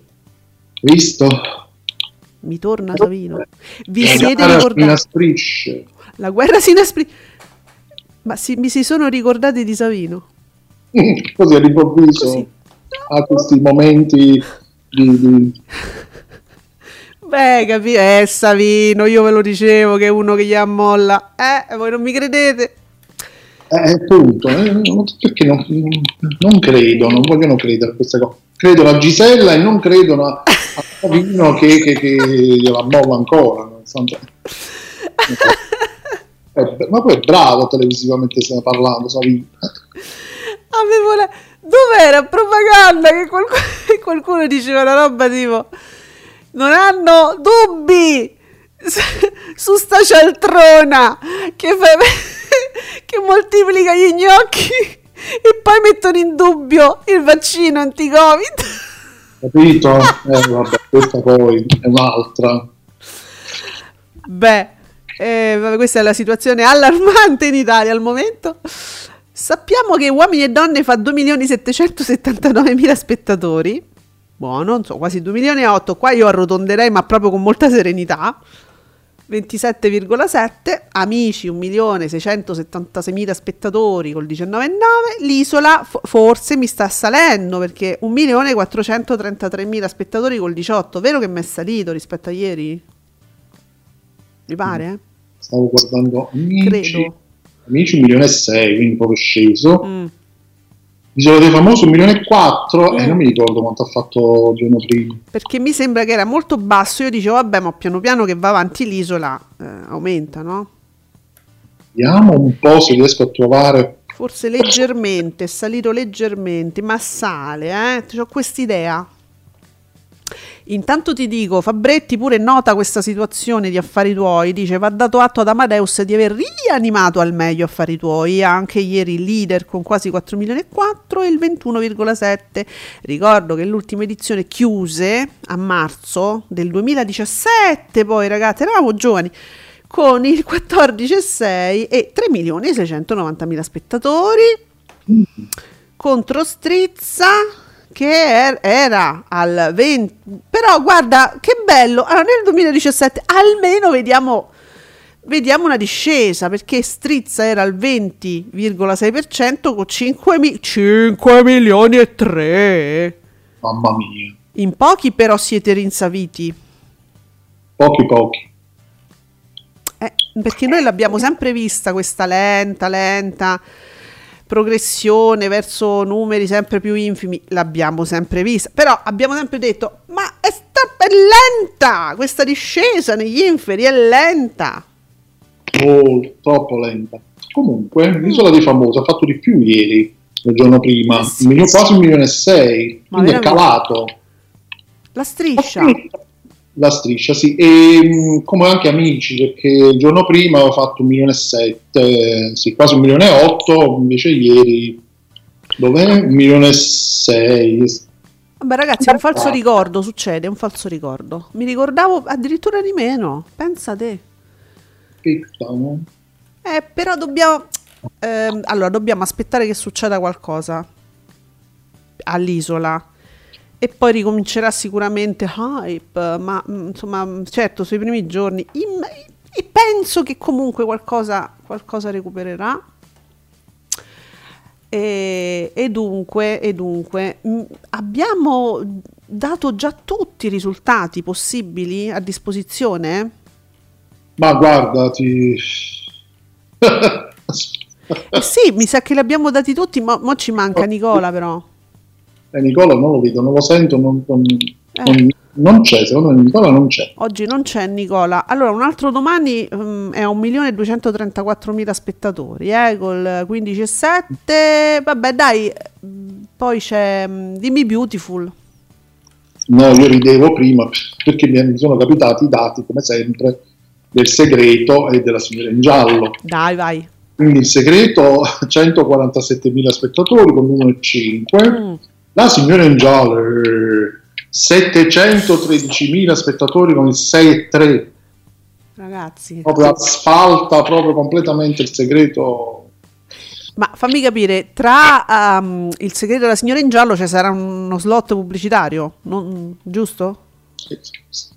Speaker 4: Visto?
Speaker 3: mi torna Savino vi
Speaker 4: La
Speaker 3: siete ricordati
Speaker 4: inasprisce.
Speaker 3: la guerra si inasprisce ma si- mi si sono ricordati di Savino
Speaker 4: Così all'improvviso
Speaker 3: Così.
Speaker 4: ha questi momenti
Speaker 3: beh capi eh Savino io ve lo dicevo che è uno che gli ammolla eh voi non mi credete
Speaker 4: Eh, appunto, eh, perché non, non credo, non vogliono credere a queste cose. Credono a Gisella e non credono a, a Savino che, che, che gliela molla ancora. senso- Eh, ma poi è bravo televisivamente parlando, Savino.
Speaker 3: Avevo la... Dov'era propaganda che qualcuno, qualcuno diceva una roba tipo non hanno dubbi su- su sta cialtrona che, fa- che moltiplica gli gnocchi e poi mettono in dubbio il vaccino anti-covid.
Speaker 4: Capito? Eh, vabbè, questa poi è un'altra.
Speaker 3: Beh, eh, vabbè, questa è la situazione allarmante in Italia al momento. Sappiamo che Uomini e Donne fa 2.779.000 spettatori. Buono, non so, quasi 2 milioni e 8. Qua io arrotonderei, ma proprio con molta serenità. 27,7. Amici 1.676.000 spettatori col 19,9. L'isola fo- forse mi sta salendo perché 1.433.000 spettatori col 18. Vero che mi è salito rispetto a ieri? Mi pare, eh?
Speaker 4: Stavo guardando Amici.
Speaker 3: Credo.
Speaker 4: Amici 1 milione e 6, quindi proprio sceso.
Speaker 3: Mm.
Speaker 4: Isola dei Famosi 1 milione e 4 e
Speaker 3: Mm.
Speaker 4: non mi ricordo quanto ha fatto il giorno prima.
Speaker 3: Perché mi sembra che era molto basso. Io dicevo, vabbè, ma piano piano che va avanti l'isola eh, aumenta, no?
Speaker 4: Vediamo un po' se riesco a trovare.
Speaker 3: Forse leggermente, è salito leggermente, ma sale, eh? Ho quest'idea. Intanto ti dico, Fabretti pure nota questa situazione di affari tuoi, dice va dato atto ad Amadeus di aver rianimato al meglio affari tuoi, anche ieri il leader con quasi 4 milioni e 4 e il 21,7. Ricordo che l'ultima edizione chiuse a marzo del 2017, poi ragazzi eravamo giovani, con il 14,6 e 3 milioni e 690 mila spettatori contro Strizza che er- era al 20 però guarda che bello. Allora, nel 2017 almeno vediamo vediamo una discesa perché Strizza era al 20,6% con 5, mi- 5 milioni e 3
Speaker 4: Mamma mia,
Speaker 3: in pochi però siete rinsaviti.
Speaker 4: Pochi pochi.
Speaker 3: Eh, perché noi l'abbiamo sempre vista questa lenta, lenta progressione verso numeri sempre più infimi, l'abbiamo sempre vista, però abbiamo sempre detto, ma è, sta- è lenta, questa discesa negli inferi è lenta.
Speaker 4: Oh, troppo lenta. Comunque, l'isola dei famosi ha fatto di più ieri, il giorno prima,
Speaker 3: Eh sì,
Speaker 4: milione-
Speaker 3: sì.
Speaker 4: quasi un milione e sei,
Speaker 3: Ma
Speaker 4: quindi è
Speaker 3: veramente?
Speaker 4: calato.
Speaker 3: La striscia.
Speaker 4: La striscia, sì, e mh, come anche amici, perché il giorno prima avevo fatto un milione e sette, sì, quasi un milione e otto, invece ieri, dov'è? Un milione e sei.
Speaker 3: Vabbè ragazzi, è un falso ricordo, succede, è un falso ricordo. Mi ricordavo addirittura di meno, pensa te.
Speaker 4: No?
Speaker 3: Eh, però dobbiamo. ehm, allora, dobbiamo aspettare che succeda qualcosa all'isola. E poi ricomincerà sicuramente hype. Ma mm, insomma, mm, certo, sui primi giorni. e penso che comunque qualcosa, qualcosa recupererà. E, e dunque, e dunque mh, abbiamo dato già tutti i risultati possibili a disposizione?
Speaker 4: Ma guarda, ti...
Speaker 3: Eh sì, mi sa che li abbiamo dati tutti, ma mo ci manca Nicola però.
Speaker 4: Eh, Nicola non lo vedo, non lo sento, non, non-
Speaker 3: Eh.
Speaker 4: non- non c'è, secondo me Nicola non c'è.
Speaker 3: Oggi non c'è Nicola. Allora, un altro domani mm, è a 1.234.000 spettatori, eh, col 15,7. Vabbè, dai, mm, poi c'è mm, Dimmi Beautiful.
Speaker 4: No, io ridevo prima perché mi mi sono capitati i dati, come sempre, del segreto e della signora in giallo.
Speaker 3: Dai, vai.
Speaker 4: Quindi il segreto 147.000 spettatori con 1,5.
Speaker 3: Mm.
Speaker 4: La signora in giallo eh, 713.000 spettatori con il 6,3.
Speaker 3: Ragazzi,
Speaker 4: Proprio asfalta proprio completamente il segreto.
Speaker 3: ma fammi capire, tra ehm, il segreto della signora in giallo ci sarà uno slot pubblicitario, non- giusto?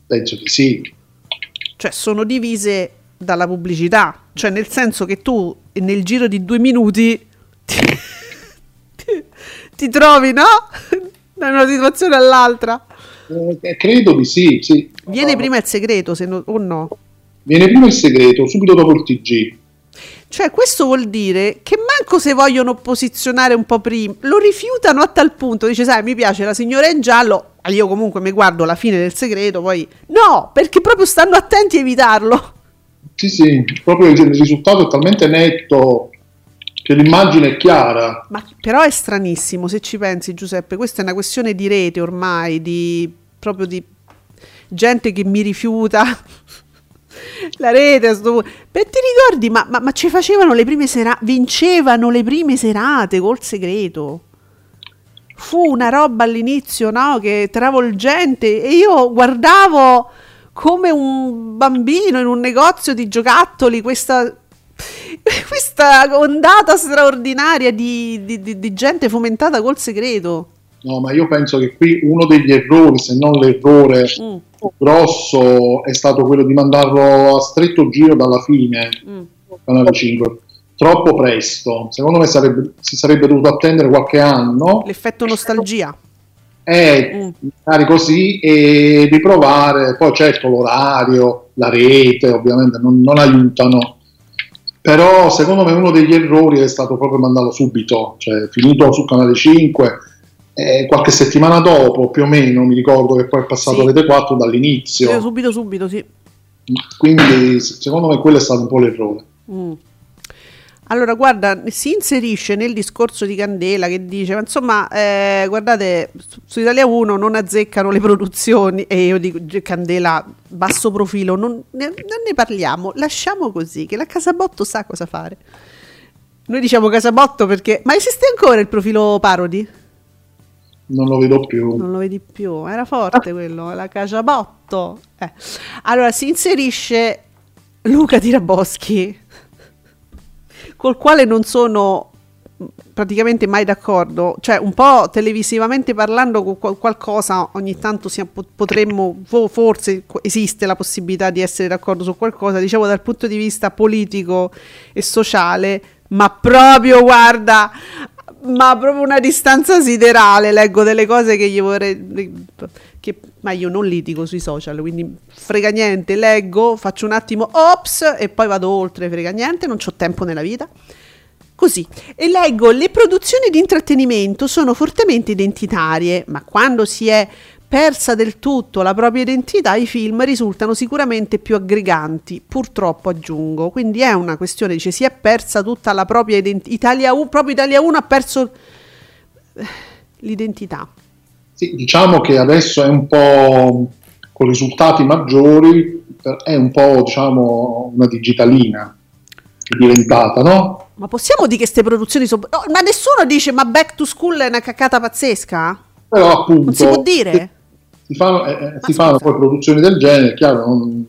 Speaker 4: Penso che sì.
Speaker 3: Cioè, sono divise dalla pubblicità, cioè nel senso che tu nel giro di due minuti ti, ti- ti trovi, no? Da una situazione all'altra.
Speaker 4: Eh, credo di sì, sì.
Speaker 3: Viene prima il segreto, se no- o no?
Speaker 4: Viene prima il segreto, subito dopo il TG.
Speaker 3: Cioè, questo vuol dire che manco se vogliono posizionare un po' prima, lo rifiutano a tal punto. Dice, sai, mi piace la signora in giallo, ma io comunque mi guardo la fine del segreto, poi... No, perché proprio stanno attenti a evitarlo.
Speaker 4: Sì, sì, proprio il risultato è talmente netto che l'immagine è chiara.
Speaker 3: Ma però è stranissimo, se ci pensi, Giuseppe, questa è una questione di rete ormai, di... proprio di gente che mi rifiuta. La rete, sto Beh, ti ricordi? Ma, ma- ma ci facevano le prime serate, vincevano le prime serate col segreto. Fu una roba all'inizio, no? Che travolgente. E io guardavo come un bambino in un negozio di giocattoli questa, questa ondata straordinaria di, di- di- di gente fomentata col segreto.
Speaker 4: No, ma io penso che qui uno degli errori, se non l'errore
Speaker 3: Mm,
Speaker 4: grosso, è stato quello di mandarlo a stretto giro dalla fine,
Speaker 3: mm.
Speaker 4: Canale 5. Troppo presto. Secondo me sarebbe- si sarebbe dovuto attendere qualche anno
Speaker 3: L'effetto nostalgia.
Speaker 4: e
Speaker 3: Mm.
Speaker 4: magari così e riprovare. Poi certo l'orario, la rete ovviamente non, non aiutano. Però secondo me uno degli errori è stato proprio mandarlo subito, cioè finito su Canale 5, eh, qualche settimana dopo più o meno, mi ricordo che poi è passato
Speaker 3: Sì.
Speaker 4: a Rete 4
Speaker 3: Io
Speaker 4: dall'inizio,
Speaker 3: subito, subito, sì.
Speaker 4: quindi secondo me quello è stato un po' l'errore.
Speaker 3: Mm. Allora, guarda, si inserisce nel discorso di Candela che dice, ma insomma, eh, guardate, su, su Italia 1 non azzeccano le produzioni e io dico, "Ge- Candela, basso profilo, non ne, non ne parliamo, lasciamo così, che la Casabotto sa cosa fare. Noi diciamo Casabotto perché... Ma esiste ancora il profilo parodi?
Speaker 4: Non lo vedo più.
Speaker 3: Non lo vedi più, era forte quello, la Casabotto. Eh. Allora, si inserisce Luca Tiraboschi, col quale non sono mh, praticamente mai d'accordo, cioè un po' televisivamente parlando con qual- qualcosa ogni tanto sia- po- potremmo, fo- forse esiste la possibilità di essere d'accordo su qualcosa, diciamo dal punto di vista politico e sociale, ma proprio guarda, ma proprio una distanza siderale, leggo delle cose che gli vorrei... Che, ma io non litigo sui social, quindi frega niente, leggo, faccio un attimo ops e poi vado oltre, frega niente, non ho tempo nella vita. Così, e leggo, le produzioni di intrattenimento sono fortemente identitarie, ma quando si è persa del tutto la propria identità, i film risultano sicuramente più aggreganti, purtroppo aggiungo. Quindi è una questione, dice, si è persa tutta la propria identità, Italia 1, proprio Italia 1 ha perso eh, l'identità.
Speaker 4: Sì, diciamo che adesso è un po' con risultati maggiori, è un po' diciamo una digitalina è diventata, no?
Speaker 3: Ma possiamo dire che queste produzioni sono... no, ma nessuno dice ma Back to School è una caccata pazzesca?
Speaker 4: Però appunto
Speaker 3: Non si può dire?
Speaker 4: Si fanno, eh, eh, si fanno poi produzioni del genere, chiaro, non,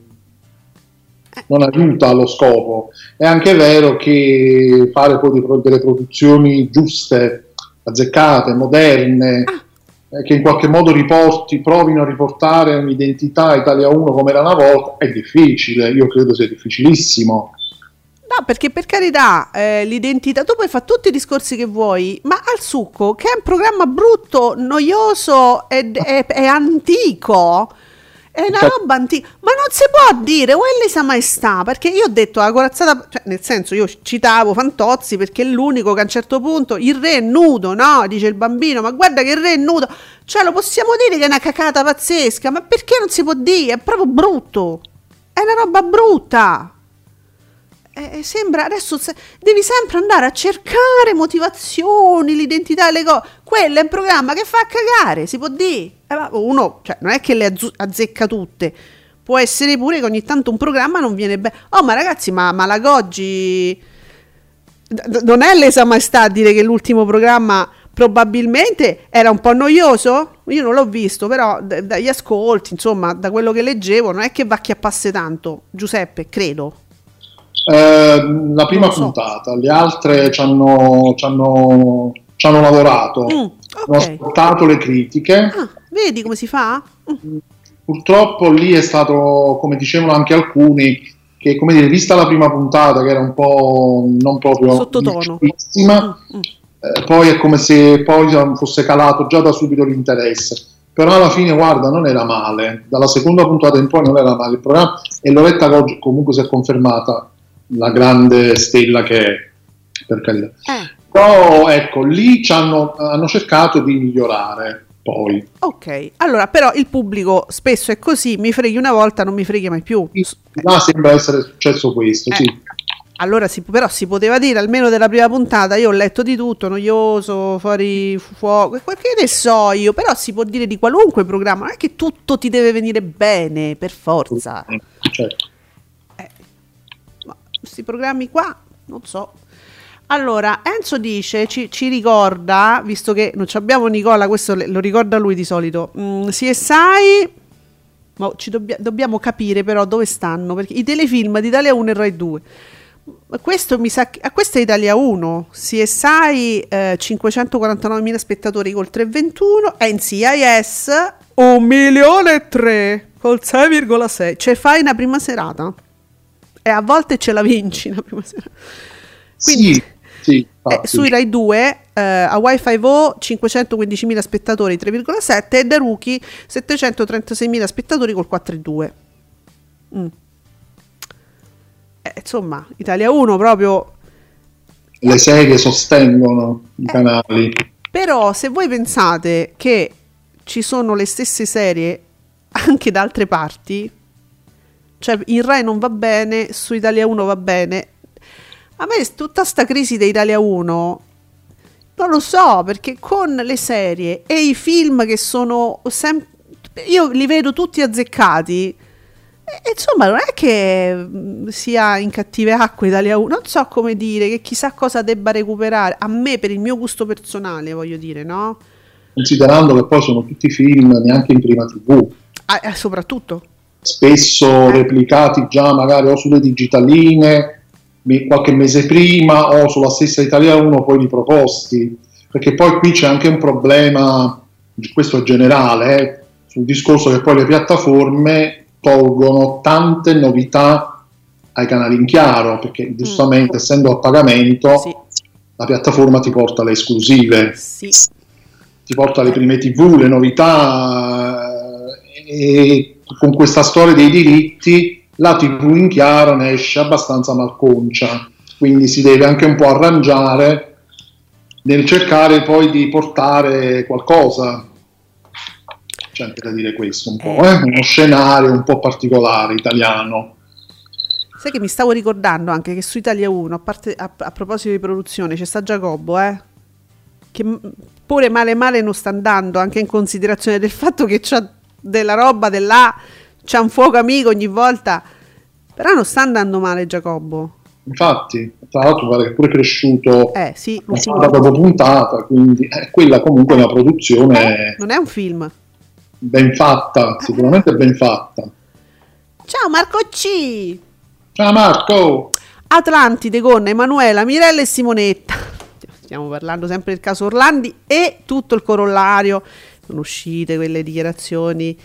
Speaker 4: non aiuta allo scopo. È anche vero che fare poi delle produzioni giuste, azzeccate, moderne, eh, che in qualche modo riporti, provino a riportare un'identità Italia 1 come era una volta, è difficile, io credo sia difficilissimo.
Speaker 3: No, perché per carità, eh, l'identità, tu puoi fare tutti i discorsi che vuoi, ma al succo, che è un programma brutto, noioso ed è, è antico, È una
Speaker 4: Cioè-
Speaker 3: roba antica, ma non si può dire, quelle sa maestà, perché io ho detto la corazzata, cioè nel senso io citavo Fantozzi perché è l'unico che a un certo punto il re è nudo, no? Dice il bambino, ma guarda che il re è nudo, cioè lo possiamo dire che è una cacata pazzesca, ma perché non si può dire? È proprio brutto, è una roba brutta. Eh, sembra adesso se- devi sempre andare a cercare motivazioni, l'identità delle cose. Quello è un programma che fa cagare, si può dire. Eh, uno, cioè, non è che le azzu- azzecca tutte. Può essere pure che ogni tanto un programma non viene bene. Oh, ma ragazzi, ma, ma la Goggi d- non è lesa maestà a dire che l'ultimo programma probabilmente era un po' noioso? Io non l'ho visto, però d- dagli ascolti, insomma, da quello che leggevo, non è che va chiappasse tanto. Giuseppe, credo.
Speaker 4: Eh, la prima
Speaker 3: so.
Speaker 4: puntata, le altre ci hanno, ci hanno- ci hanno lavorato,
Speaker 3: Mm,
Speaker 4: hanno
Speaker 3: ok.
Speaker 4: ascoltato le critiche.
Speaker 3: Ah, vedi come si fa? Mm.
Speaker 4: Purtroppo lì è stato, come dicevano anche alcuni, che come dire, vista la prima puntata che era un po' non proprio
Speaker 3: Sottotono. Mm, mm.
Speaker 4: eh, poi è come se poi fosse calato già da subito l'interesse. Però alla fine, guarda, non era male. Dalla seconda puntata in poi non era male il programma e Loretta comunque si è confermata la grande stella che è, per carità.
Speaker 3: Eh,
Speaker 4: Però ecco, lì ci hanno, hanno cercato di migliorare poi.
Speaker 3: ok. Allora, però il pubblico spesso è così, mi freghi una volta, non mi freghi mai più. S-
Speaker 4: Là sembra essere successo questo,
Speaker 3: Eh.
Speaker 4: sì.
Speaker 3: Allora, si, però si poteva dire, almeno della prima puntata, io ho letto di tutto, noioso, fuori fuoco, che ne so io, però si può dire di qualunque programma, non è che tutto ti deve venire bene, per forza.
Speaker 4: Certo.
Speaker 3: Questi programmi qua, non so. Allora, Enzo dice, ci, ci ricorda, visto che non abbiamo Nicola, questo le- lo ricorda lui di solito, mm, CSI, ma ci dobbia- dobbiamo capire però dove stanno, perché i telefilm di Italia 1 e Rai 2. Ma Questo mi sa che, ah, questa è Italia 1, CSI eh, 549.000 spettatori col 3,21, NCIS 1 milione e 3 col 6,6, cioè fai una prima serata e a volte ce la vinci una prima serata. Quindi-
Speaker 4: sì, sì,
Speaker 3: Eh, sui Rai 2 eh, a Wi-Fi Vo 515.000 spettatori 3,7 e da Rookie 736.000 spettatori col 4,2 Mm. Eh, insomma Italia 1 proprio
Speaker 4: le serie sostengono i
Speaker 3: Eh.
Speaker 4: canali.
Speaker 3: però se voi pensate che ci sono le stesse serie anche da altre parti cioè in Rai non va bene su Italia 1 va bene. A me tutta sta crisi di Italia 1 non lo so perché con le serie e i film che sono sempre io li vedo tutti azzeccati. E, insomma non è che mm, sia in cattive acque Italia 1 non so come dire che chissà cosa debba recuperare a me per il mio gusto personale voglio dire no?
Speaker 4: Considerando che poi sono tutti film neanche in prima TV,
Speaker 3: Ah, eh, soprattutto
Speaker 4: spesso replicati già magari o sulle digitaline qualche mese prima o sulla stessa Italia 1 poi riproposti. Perché poi qui c'è anche un problema, questo è generale, eh, sul discorso che poi le piattaforme tolgono tante novità ai canali in chiaro, perché giustamente essendo a pagamento
Speaker 3: Mm. sì
Speaker 4: la piattaforma ti porta le esclusive,
Speaker 3: sì
Speaker 4: ti porta le prime tv, le novità eh, e con questa storia dei diritti la tv in chiaro ne esce abbastanza malconcia, quindi si deve anche un po' arrangiare nel cercare poi di portare qualcosa. C'è anche da dire questo un po',
Speaker 3: Eh.
Speaker 4: eh? uno scenario un po' particolare italiano.
Speaker 3: Sai che mi stavo ricordando anche che su Italia 1, a, parte, a, a proposito di produzione, c'è sta Giacobbo, eh? Che pure male male non sta andando, anche in considerazione del fatto che c'ha della roba dell'A, c'ha un fuoco amico ogni volta. Però non sta andando male Giacobbo.
Speaker 4: Infatti, tra l'altro pare che è pure cresciuto
Speaker 3: Eh sì,
Speaker 4: puntata dopo puntata, quindi eh, quella comunque è una produzione
Speaker 3: non è un film.
Speaker 4: ben fatta, sicuramente ben fatta.
Speaker 3: Ciao Marco C!
Speaker 4: Ciao Marco!
Speaker 3: Atlantide con Emanuela, Mirella e Simonetta. Stiamo parlando sempre del caso Orlandi e tutto il corollario. Sono uscite quelle dichiarazioni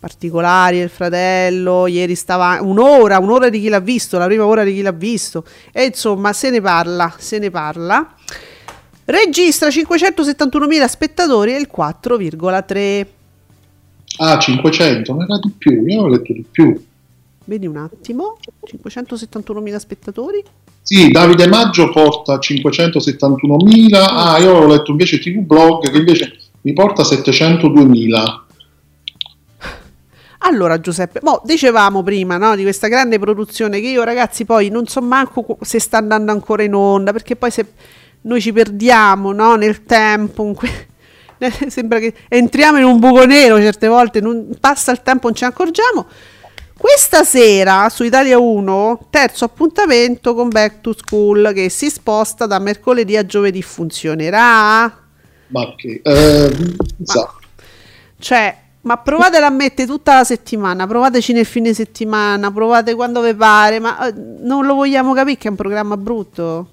Speaker 3: particolari del fratello. Ieri stava un'ora, un'ora di chi l'ha visto, la prima ora di chi l'ha visto. E insomma, se ne parla, se ne parla. Registra 571.000 spettatori e il 4,3.
Speaker 4: Ah, 500, ma era di più, io ho letto di più.
Speaker 3: Vedi un attimo, 571.000 spettatori.
Speaker 4: Sì, Davide Maggio porta 571.000, ah, io ho letto invece TV Blog che invece mi porta 702.000.
Speaker 3: Allora Giuseppe, mo, dicevamo prima no, di questa grande produzione che io ragazzi poi non so manco co- se sta andando ancora in onda, perché poi se noi ci perdiamo no, nel tempo, que- sembra che entriamo in un buco nero certe volte, non, passa il tempo, non ne accorgiamo. Questa sera su Italia 1, terzo appuntamento con Back to School che si sposta da mercoledì a giovedì. Funzionerà?
Speaker 4: Ma che... Eh, sa.
Speaker 3: Cioè, ma provatela a mettere tutta la settimana, provateci nel fine settimana, provate quando vi pare, ma eh, non lo vogliamo capire che è un programma brutto.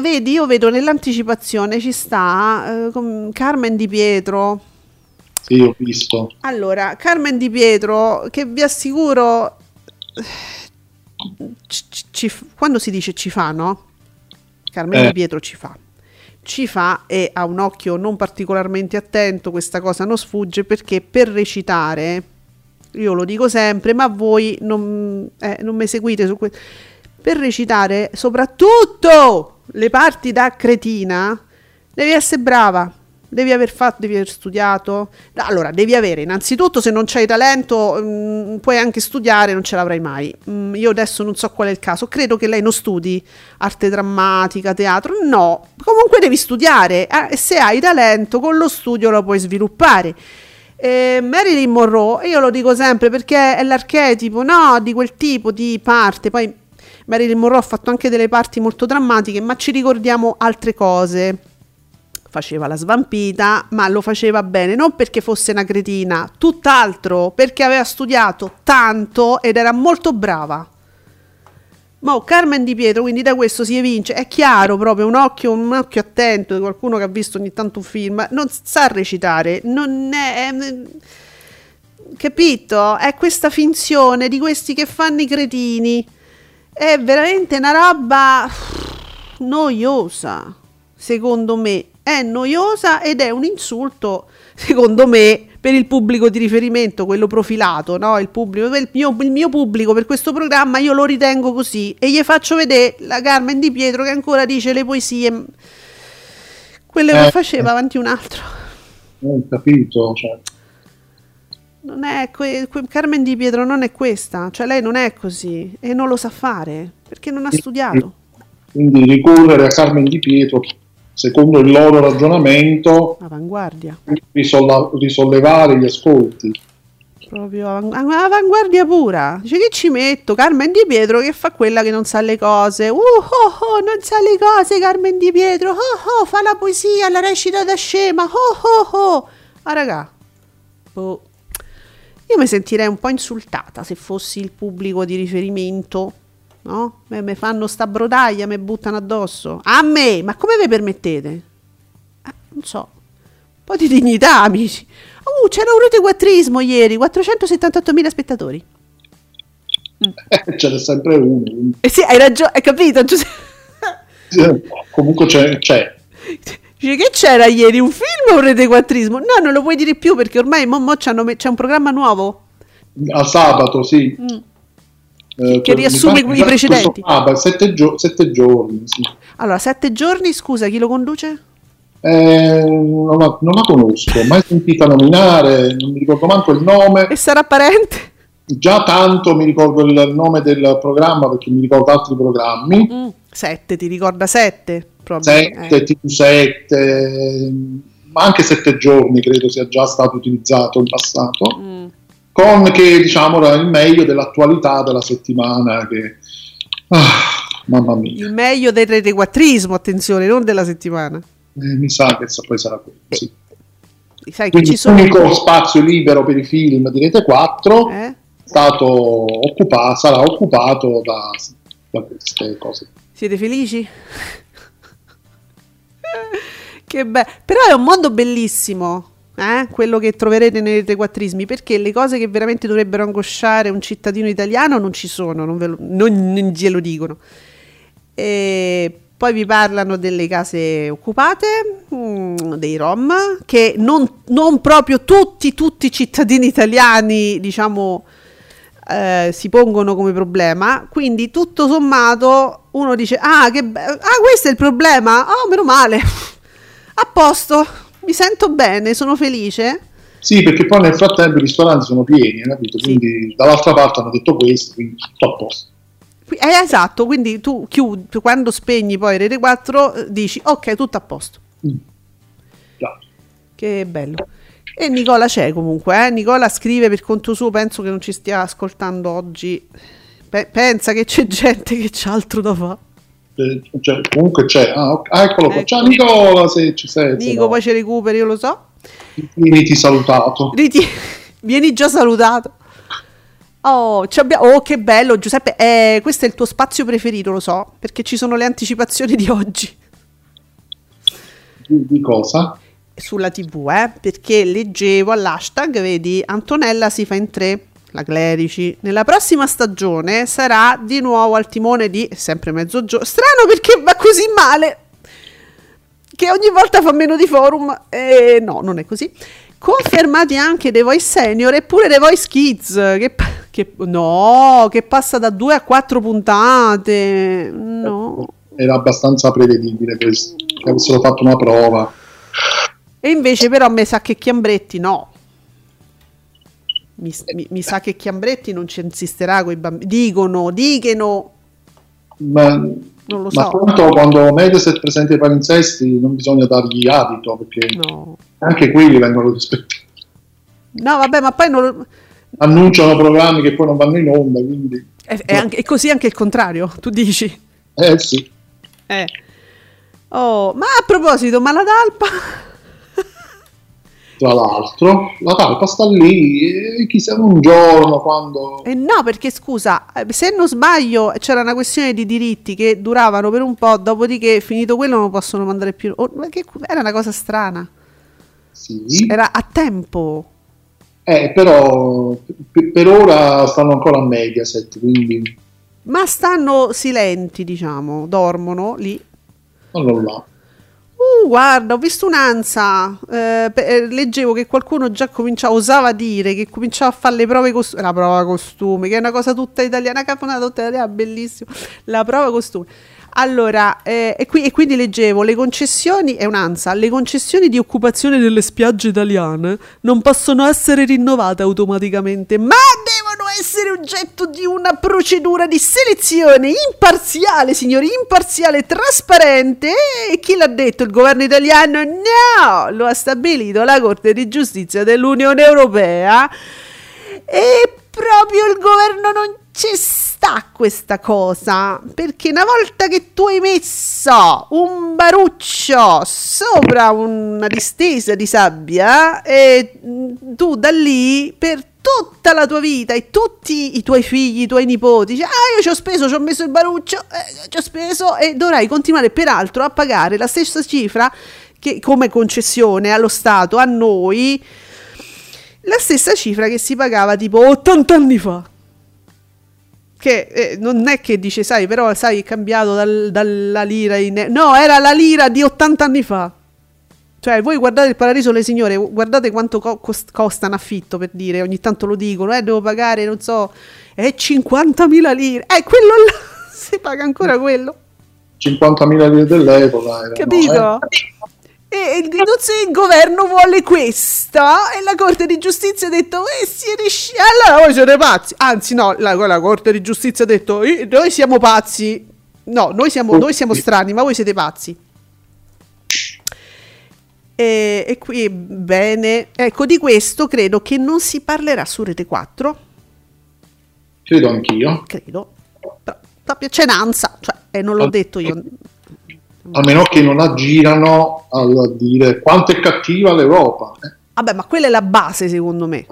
Speaker 3: Vedi, io vedo nell'anticipazione ci sta eh, Carmen Di Pietro.
Speaker 4: Sì, ho visto.
Speaker 3: Allora, Carmen Di Pietro, che vi assicuro, ci f- quando si dice ci fa, no? Carmen
Speaker 4: Eh.
Speaker 3: Di Pietro ci fa. Ci fa e ha un occhio non particolarmente attento, questa cosa non sfugge perché per recitare, io lo dico sempre, ma voi non, eh, non mi seguite su questo. Per recitare, soprattutto le parti da cretina, devi essere brava, devi aver fatto, devi aver studiato. Allora, devi avere innanzitutto, se non c'hai talento, mm, puoi anche studiare, non ce l'avrai mai. Mm, io adesso non so qual è il caso, credo che lei non studi arte drammatica, teatro, no, comunque devi studiare eh, se hai talento con lo studio lo puoi sviluppare. Eh, Marilyn Monroe, io lo dico sempre perché è l'archetipo no, di quel tipo di parte. Poi Marilyn Monroe ha fatto anche delle parti molto drammatiche, ma ci ricordiamo altre cose. Faceva la svampita, ma lo faceva bene, non perché fosse una cretina, tutt'altro, perché aveva studiato tanto ed era molto brava. Mo Carmen Di Pietro, quindi da questo si evince, è chiaro proprio, un occhio, un occhio attento di qualcuno che ha visto ogni tanto un film, non sa recitare, non è... è- capito? È questa finzione di questi che fanno i cretini. È veramente una roba noiosa, secondo me. È noiosa ed è un insulto, secondo me, per il pubblico di riferimento, quello profilato, no? Il pubblico, il mio, il mio pubblico per questo programma io lo ritengo così e gli faccio vedere la Carmen Di Pietro che ancora dice le poesie, quelle che
Speaker 4: Eh.
Speaker 3: faceva avanti un altro.
Speaker 4: Non ho capito. Cioè.
Speaker 3: Non è que- que- Carmen Di Pietro non è questa, cioè lei non è così e non lo sa fare perché non ha studiato.
Speaker 4: Quindi ricorrere a Carmen Di Pietro, secondo il loro ragionamento,
Speaker 3: Avanguardia,
Speaker 4: risolla- risollevare gli ascolti.
Speaker 3: proprio av- avanguardia pura. Dice che ci metto Carmen Di Pietro che fa quella che non sa le cose. Uh, oh, oh, non sa le cose Carmen Di Pietro. Oh, oh, fa la poesia, la recita da scema. Oh, oh, oh. Ah, raga. Boh. Io mi sentirei un po' insultata se fossi il pubblico di riferimento, no? Mi fanno sta brodaglia, mi buttano addosso. A me, ma come vi permettete? Eh, non so. Un po' di dignità, amici. Uh, c'era un retequattrismo ieri, 478.000 spettatori.
Speaker 4: Ce n'è sempre uno.
Speaker 3: Eh sì, hai ragione, hai capito? Giuseppe?
Speaker 4: Comunque c'è, c'è.
Speaker 3: Che c'era ieri un film o un retequattrismo? No, non lo puoi dire più perché ormai mo, mo me- c'è un programma nuovo.
Speaker 4: a sabato, sì.
Speaker 3: Mm.
Speaker 4: Eh,
Speaker 3: Che riassume i precedenti.
Speaker 4: sabato, sette, gio- sette giorni, sì.
Speaker 3: Allora, sette giorni, scusa, chi lo conduce?
Speaker 4: Eh, non, la, non la conosco, mai sentita nominare, non mi ricordo manco il nome.
Speaker 3: E sarà parente?
Speaker 4: Già tanto mi ricordo il nome del programma perché mi ricordo altri programmi.
Speaker 3: Mm, Sette, ti ricorda sette?
Speaker 4: 7,
Speaker 3: eh.
Speaker 4: TV7, ma anche 7 giorni credo sia già stato utilizzato in passato.
Speaker 3: Mm.
Speaker 4: Con che diciamo era il meglio dell'attualità della settimana. Che, ah, mamma mia,
Speaker 3: Il meglio del retequattrismo, attenzione, non della settimana.
Speaker 4: Eh, mi sa che poi sarà quello. Sì.
Speaker 3: Sai che
Speaker 4: Quindi
Speaker 3: ci sono...
Speaker 4: l'unico spazio libero per i film di Rete 4 è
Speaker 3: Eh?
Speaker 4: stato occupato, sarà occupato da, da queste cose.
Speaker 3: Siete felici? che bello. Però è un mondo bellissimo, eh? quello che troverete nei retequattrismi, perché le cose che veramente dovrebbero angosciare un cittadino italiano non ci sono, non, ve lo, non, non glielo dicono. E Poi vi parlano delle case occupate, mm, dei Rom, che non, non proprio tutti, tutti i cittadini italiani, diciamo, eh, si pongono come problema. Quindi tutto sommato uno dice, ah, che be- ah, questo è il problema? Oh, meno male. A posto, mi sento bene, sono felice.
Speaker 4: Sì, perché poi nel frattempo i ristoranti sono pieni, hai capito?
Speaker 3: Sì.
Speaker 4: Quindi dall'altra parte hanno detto questo, quindi tutto a posto.
Speaker 3: Eh, esatto, quindi tu chiudi, quando spegni poi Rete 4 eh, dici ok, tutto a posto.
Speaker 4: Mm. Già.
Speaker 3: Che bello. E Nicola c'è comunque, eh? Nicola scrive per conto suo, penso che non ci stia ascoltando oggi. Pe- pensa che c'è gente che c'ha altro da fare.
Speaker 4: Eh, cioè, comunque c'è, ah, ah, eccolo qua.
Speaker 3: Ecco.
Speaker 4: Ciao Nicola, se ci sei. se
Speaker 3: Nico,
Speaker 4: no.
Speaker 3: poi ci recuperi, io lo so.
Speaker 4: Vieni ti salutato.
Speaker 3: Riti- Vieni già salutato. Oh, oh, che bello, Giuseppe. Eh, questo è il tuo spazio preferito, lo so, perché ci sono le anticipazioni di oggi.
Speaker 4: Di, di cosa?
Speaker 3: sulla tv, eh, perché leggevo all'hashtag, vedi, Antonella si fa in tre, la Clerici. Nella prossima stagione sarà di nuovo al timone di sempre mezzogiorno. Strano perché va così male. Che ogni volta fa meno di forum. Eh, no, non è così. Confermati anche The Voice Senior e pure The Voice Kids. Che, che- no, che passa da due a quattro puntate. No.
Speaker 4: Era abbastanza prevedibile questo, avessero fatto una prova.
Speaker 3: E invece però mi sa che Chiambretti no. Mi, mi- mi sa che Chiambretti non ci insisterà con i bambini. Dicono, dicono,
Speaker 4: Ma,
Speaker 3: non lo
Speaker 4: ma
Speaker 3: so.
Speaker 4: tanto quando Mediaset presenta i palinsesti non bisogna dargli adito, perché
Speaker 3: No.
Speaker 4: anche quelli vengono rispettati.
Speaker 3: No, vabbè, ma poi non
Speaker 4: Annunciano programmi che poi non vanno in onda, quindi...
Speaker 3: è, è anche- è così anche il contrario, tu dici.
Speaker 4: Eh sì.
Speaker 3: Eh. Oh, ma a proposito, ma la talpa?
Speaker 4: Tra l'altro, la talpa sta lì e chissà un giorno quando...
Speaker 3: Eh no, perché scusa, eh, se non sbaglio c'era una questione di diritti che duravano per un po', dopodiché finito quello non possono mandare più. oh, era una cosa strana.
Speaker 4: Sì,
Speaker 3: Era a tempo.
Speaker 4: eh, però per, per ora stanno ancora a Mediaset, quindi
Speaker 3: Ma stanno silenti, diciamo, dormono lì.
Speaker 4: là.
Speaker 3: Uh, guarda, ho visto un'ansa. eh, eh, leggevo che qualcuno già cominciava, osava dire che cominciava a fare le prove costume. La prova costume, che è una cosa tutta italiana, caponata tutta italiana, bellissimo. La prova costume. Allora, eh, e, qui- e quindi leggevo le concessioni, è un'ansa, le concessioni di occupazione delle spiagge italiane non possono essere rinnovate automaticamente, ma devono essere oggetto di una procedura di selezione imparziale, signori, imparziale, trasparente. E chi l'ha detto? Il governo italiano? No, lo ha stabilito la Corte di Giustizia dell'Unione Europea. E proprio il governo non ci sta questa cosa, perché una volta che tu hai messo un baruccio sopra una distesa di sabbia, e mm, tu da lì per tutta la tua vita e tutti i tuoi figli, i tuoi nipoti, dici, ah io ci ho speso, ci ho messo il baruccio, eh, ci ho speso e dovrai continuare peraltro a pagare la stessa cifra che come concessione allo Stato, a noi, la stessa cifra che si pagava tipo 80 anni fa. Che eh, non è che dice, sai, però sai, è cambiato dal- dalla lira in... No, era la lira di 80 anni fa. Cioè, voi guardate il Paradiso le signore, guardate quanto co- cost- costa un affitto, per dire, ogni tanto lo dicono, eh, devo pagare, non so, è 50.000 lire. Eh, quello là, si paga ancora quello.
Speaker 4: 50.000 lire dell'epoca. erano,
Speaker 3: Capito?
Speaker 4: eh.
Speaker 3: E il, non so, il governo vuole questa? E la Corte di Giustizia ha detto eh, siete sci- allora voi siete pazzi. Anzi no la, la Corte di Giustizia ha detto "Eh, noi siamo pazzi. No noi siamo, noi siamo strani ma voi siete pazzi. E, e qui bene. Ecco di questo credo che non si parlerà su Rete 4
Speaker 4: Credo anch'io.
Speaker 3: credo. Però proprio c'è un'ansa cioè, e non l'ho detto io
Speaker 4: A meno che non aggirano a dire quanto è cattiva l'Europa. eh.
Speaker 3: vabbè ma quella è la base secondo me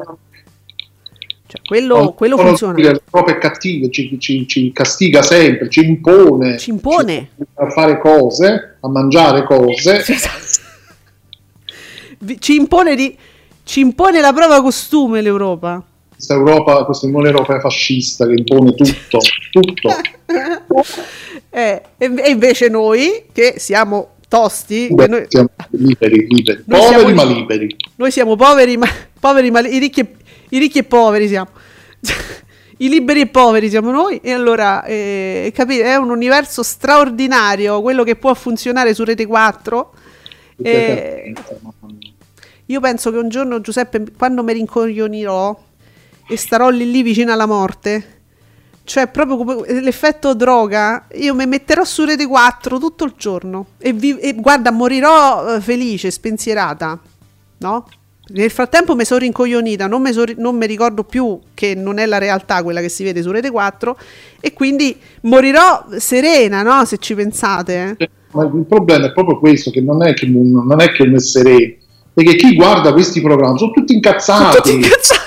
Speaker 3: cioè quello, quello funziona
Speaker 4: L'Europa è cattiva, ci, ci- ci castiga sempre, ci impone,
Speaker 3: Ci impone.
Speaker 4: a fare cose, a mangiare cose.
Speaker 3: Vi- ci impone di ci impone la prova costume l'Europa
Speaker 4: questa Europa, questa Unione Europea fascista che impone tutto, tutto.
Speaker 3: Eh, e invece noi, che siamo tosti,
Speaker 4: Beh,
Speaker 3: noi,
Speaker 4: siamo liberi, liberi.
Speaker 3: Noi
Speaker 4: poveri
Speaker 3: siamo-
Speaker 4: ma liberi.
Speaker 3: noi siamo poveri, ma, poveri, ma i, ricchi e, i ricchi e poveri siamo. I liberi e poveri siamo noi, e allora eh, capite, è un universo straordinario quello che può funzionare su Rete 4. Eh, io penso che un giorno, Giuseppe, quando mi rincoglionirò e starò lì lì vicino alla morte, cioè proprio come l'effetto droga, io mi metterò su Rete 4 tutto il giorno e, vi- e guarda, morirò eh, felice, spensierata, no? Nel frattempo mi sono rincoglionita, non mi, non ricordo più che non è la realtà quella che si vede su Rete 4 e quindi morirò serena, no? Se ci pensate. eh.
Speaker 4: Il problema è proprio questo, che non è che non non è che un sereno, che chi guarda questi programmi sono tutti incazzati.
Speaker 3: Tutti incazzati.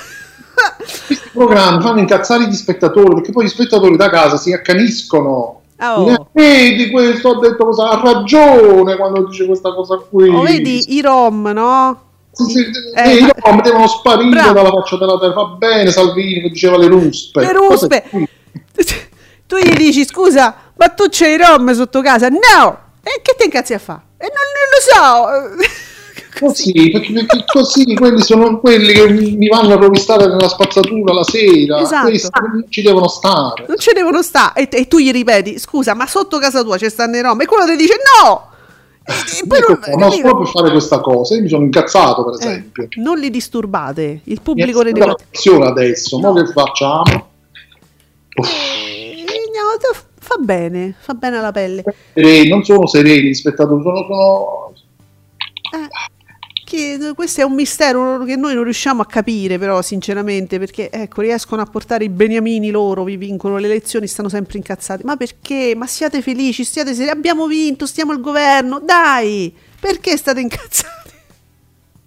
Speaker 4: Questi programmi fanno incazzare gli spettatori, perché poi gli spettatori da casa si accaniscono.
Speaker 3: Oh.
Speaker 4: Dicono, Vedi questo, ha detto cosa, ha ragione quando dice questa cosa qui.
Speaker 3: Oh, vedi i rom, no?
Speaker 4: Sì,
Speaker 3: Eh,
Speaker 4: eh, i
Speaker 3: ma-
Speaker 4: rom devono sparire
Speaker 3: Bravo.
Speaker 4: dalla faccia della terra. Va bene, Salvini che diceva le ruspe.
Speaker 3: Le ruspe. Tu gli dici scusa, ma tu c'hai i rom sotto casa? No! E che te incazzi a fa? E non, non lo so.
Speaker 4: Così, perché, così quelli sono quelli che mi vanno a rovistare nella spazzatura la sera.
Speaker 3: Esatto.
Speaker 4: Questi non ci devono stare.
Speaker 3: non ci devono stare. E, e tu gli ripeti, scusa, ma sotto casa tua ci stanno i rom? E quello ti dice no! E, e poi
Speaker 4: Ecco,
Speaker 3: non,
Speaker 4: non
Speaker 3: capito?
Speaker 4: proprio fare questa cosa. Io mi sono incazzato, per
Speaker 3: Eh,
Speaker 4: esempio.
Speaker 3: non li disturbate. Il pubblico 4.
Speaker 4: pressione adesso.
Speaker 3: No.
Speaker 4: Ma che facciamo? Uff.
Speaker 3: Eh, no, fa bene, fa bene alla pelle.
Speaker 4: Non sono sereni spettatori, sono, sono
Speaker 3: Eh, che questo è un mistero che noi non riusciamo a capire, però, sinceramente, perché ecco, riescono a portare i beniamini loro, vi vincono le elezioni, stanno sempre incazzati. Ma perché? Ma siate felici, stiate seri, abbiamo vinto, stiamo al governo, dai! Perché state incazzati?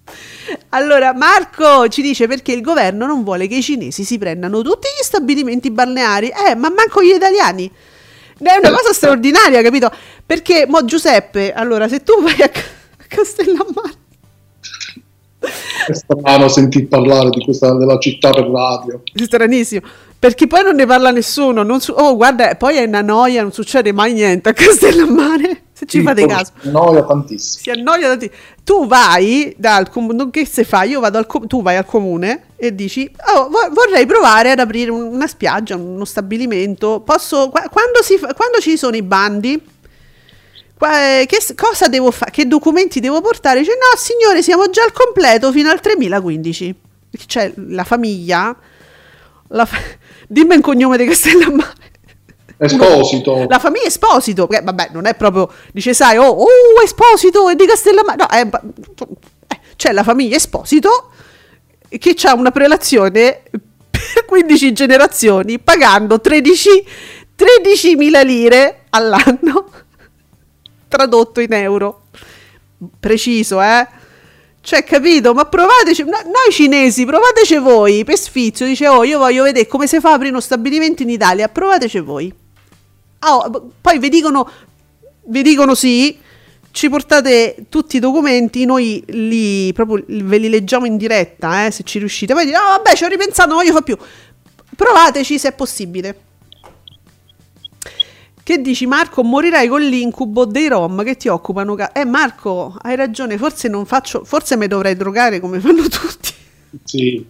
Speaker 3: Allora, Marco ci dice perché il governo non vuole che i cinesi si prendano tutti gli stabilimenti balneari, eh, ma manco gli italiani. È una cosa straordinaria, capito? Perché, mo Giuseppe, allora, se tu vai a, a Castellammare
Speaker 4: è strano sentir parlare di questa, della città per radio.
Speaker 3: Stranissimo. Perché poi non ne parla nessuno. non su- oh, guarda, poi è una noia, non succede mai niente a Castellammare. Se ci
Speaker 4: Sì,
Speaker 3: fate caso.
Speaker 4: Noia tantissimo.
Speaker 3: Si annoia tanti- Tu vai dal comune, che se fai? Io vado al com- tu vai al comune e dici: "Oh, vo- vorrei provare ad aprire un- una spiaggia, uno stabilimento. Posso qua- quando, si fa- quando ci sono i bandi? Eh, che cosa devo fare? Che documenti devo portare? Dice: No, signore, siamo già al completo fino al 3015. Perché C'è la famiglia. la fa- Dimmi un cognome di Castellammare.
Speaker 4: Esposito.
Speaker 3: La famiglia Esposito, che vabbè, non è proprio, dice, sai, oh, oh Esposito e di Castellammare. No, è- eh, c'è la famiglia Esposito che ha una prelazione per 15 generazioni pagando 13 13.000 lire all'anno, tradotto in euro. Preciso, eh? Cioè, capito? Ma provateci, no- noi cinesi, provateci voi, per sfizio, dice, oh, io voglio vedere come si fa a aprire uno stabilimento in Italia, provateci voi. Oh, poi vi dicono, vi dicono sì, ci portate tutti i documenti, noi li, proprio, ve li leggiamo in diretta, eh, se ci riuscite. Poi dite, no, vabbè, ci ho ripensato, non voglio fare più. Provateci se è possibile. Che dici Marco? Morirai con l'incubo dei rom che ti occupano. ca- eh Marco, hai ragione, forse non faccio, forse mi dovrei drogare come fanno tutti.
Speaker 4: Sì.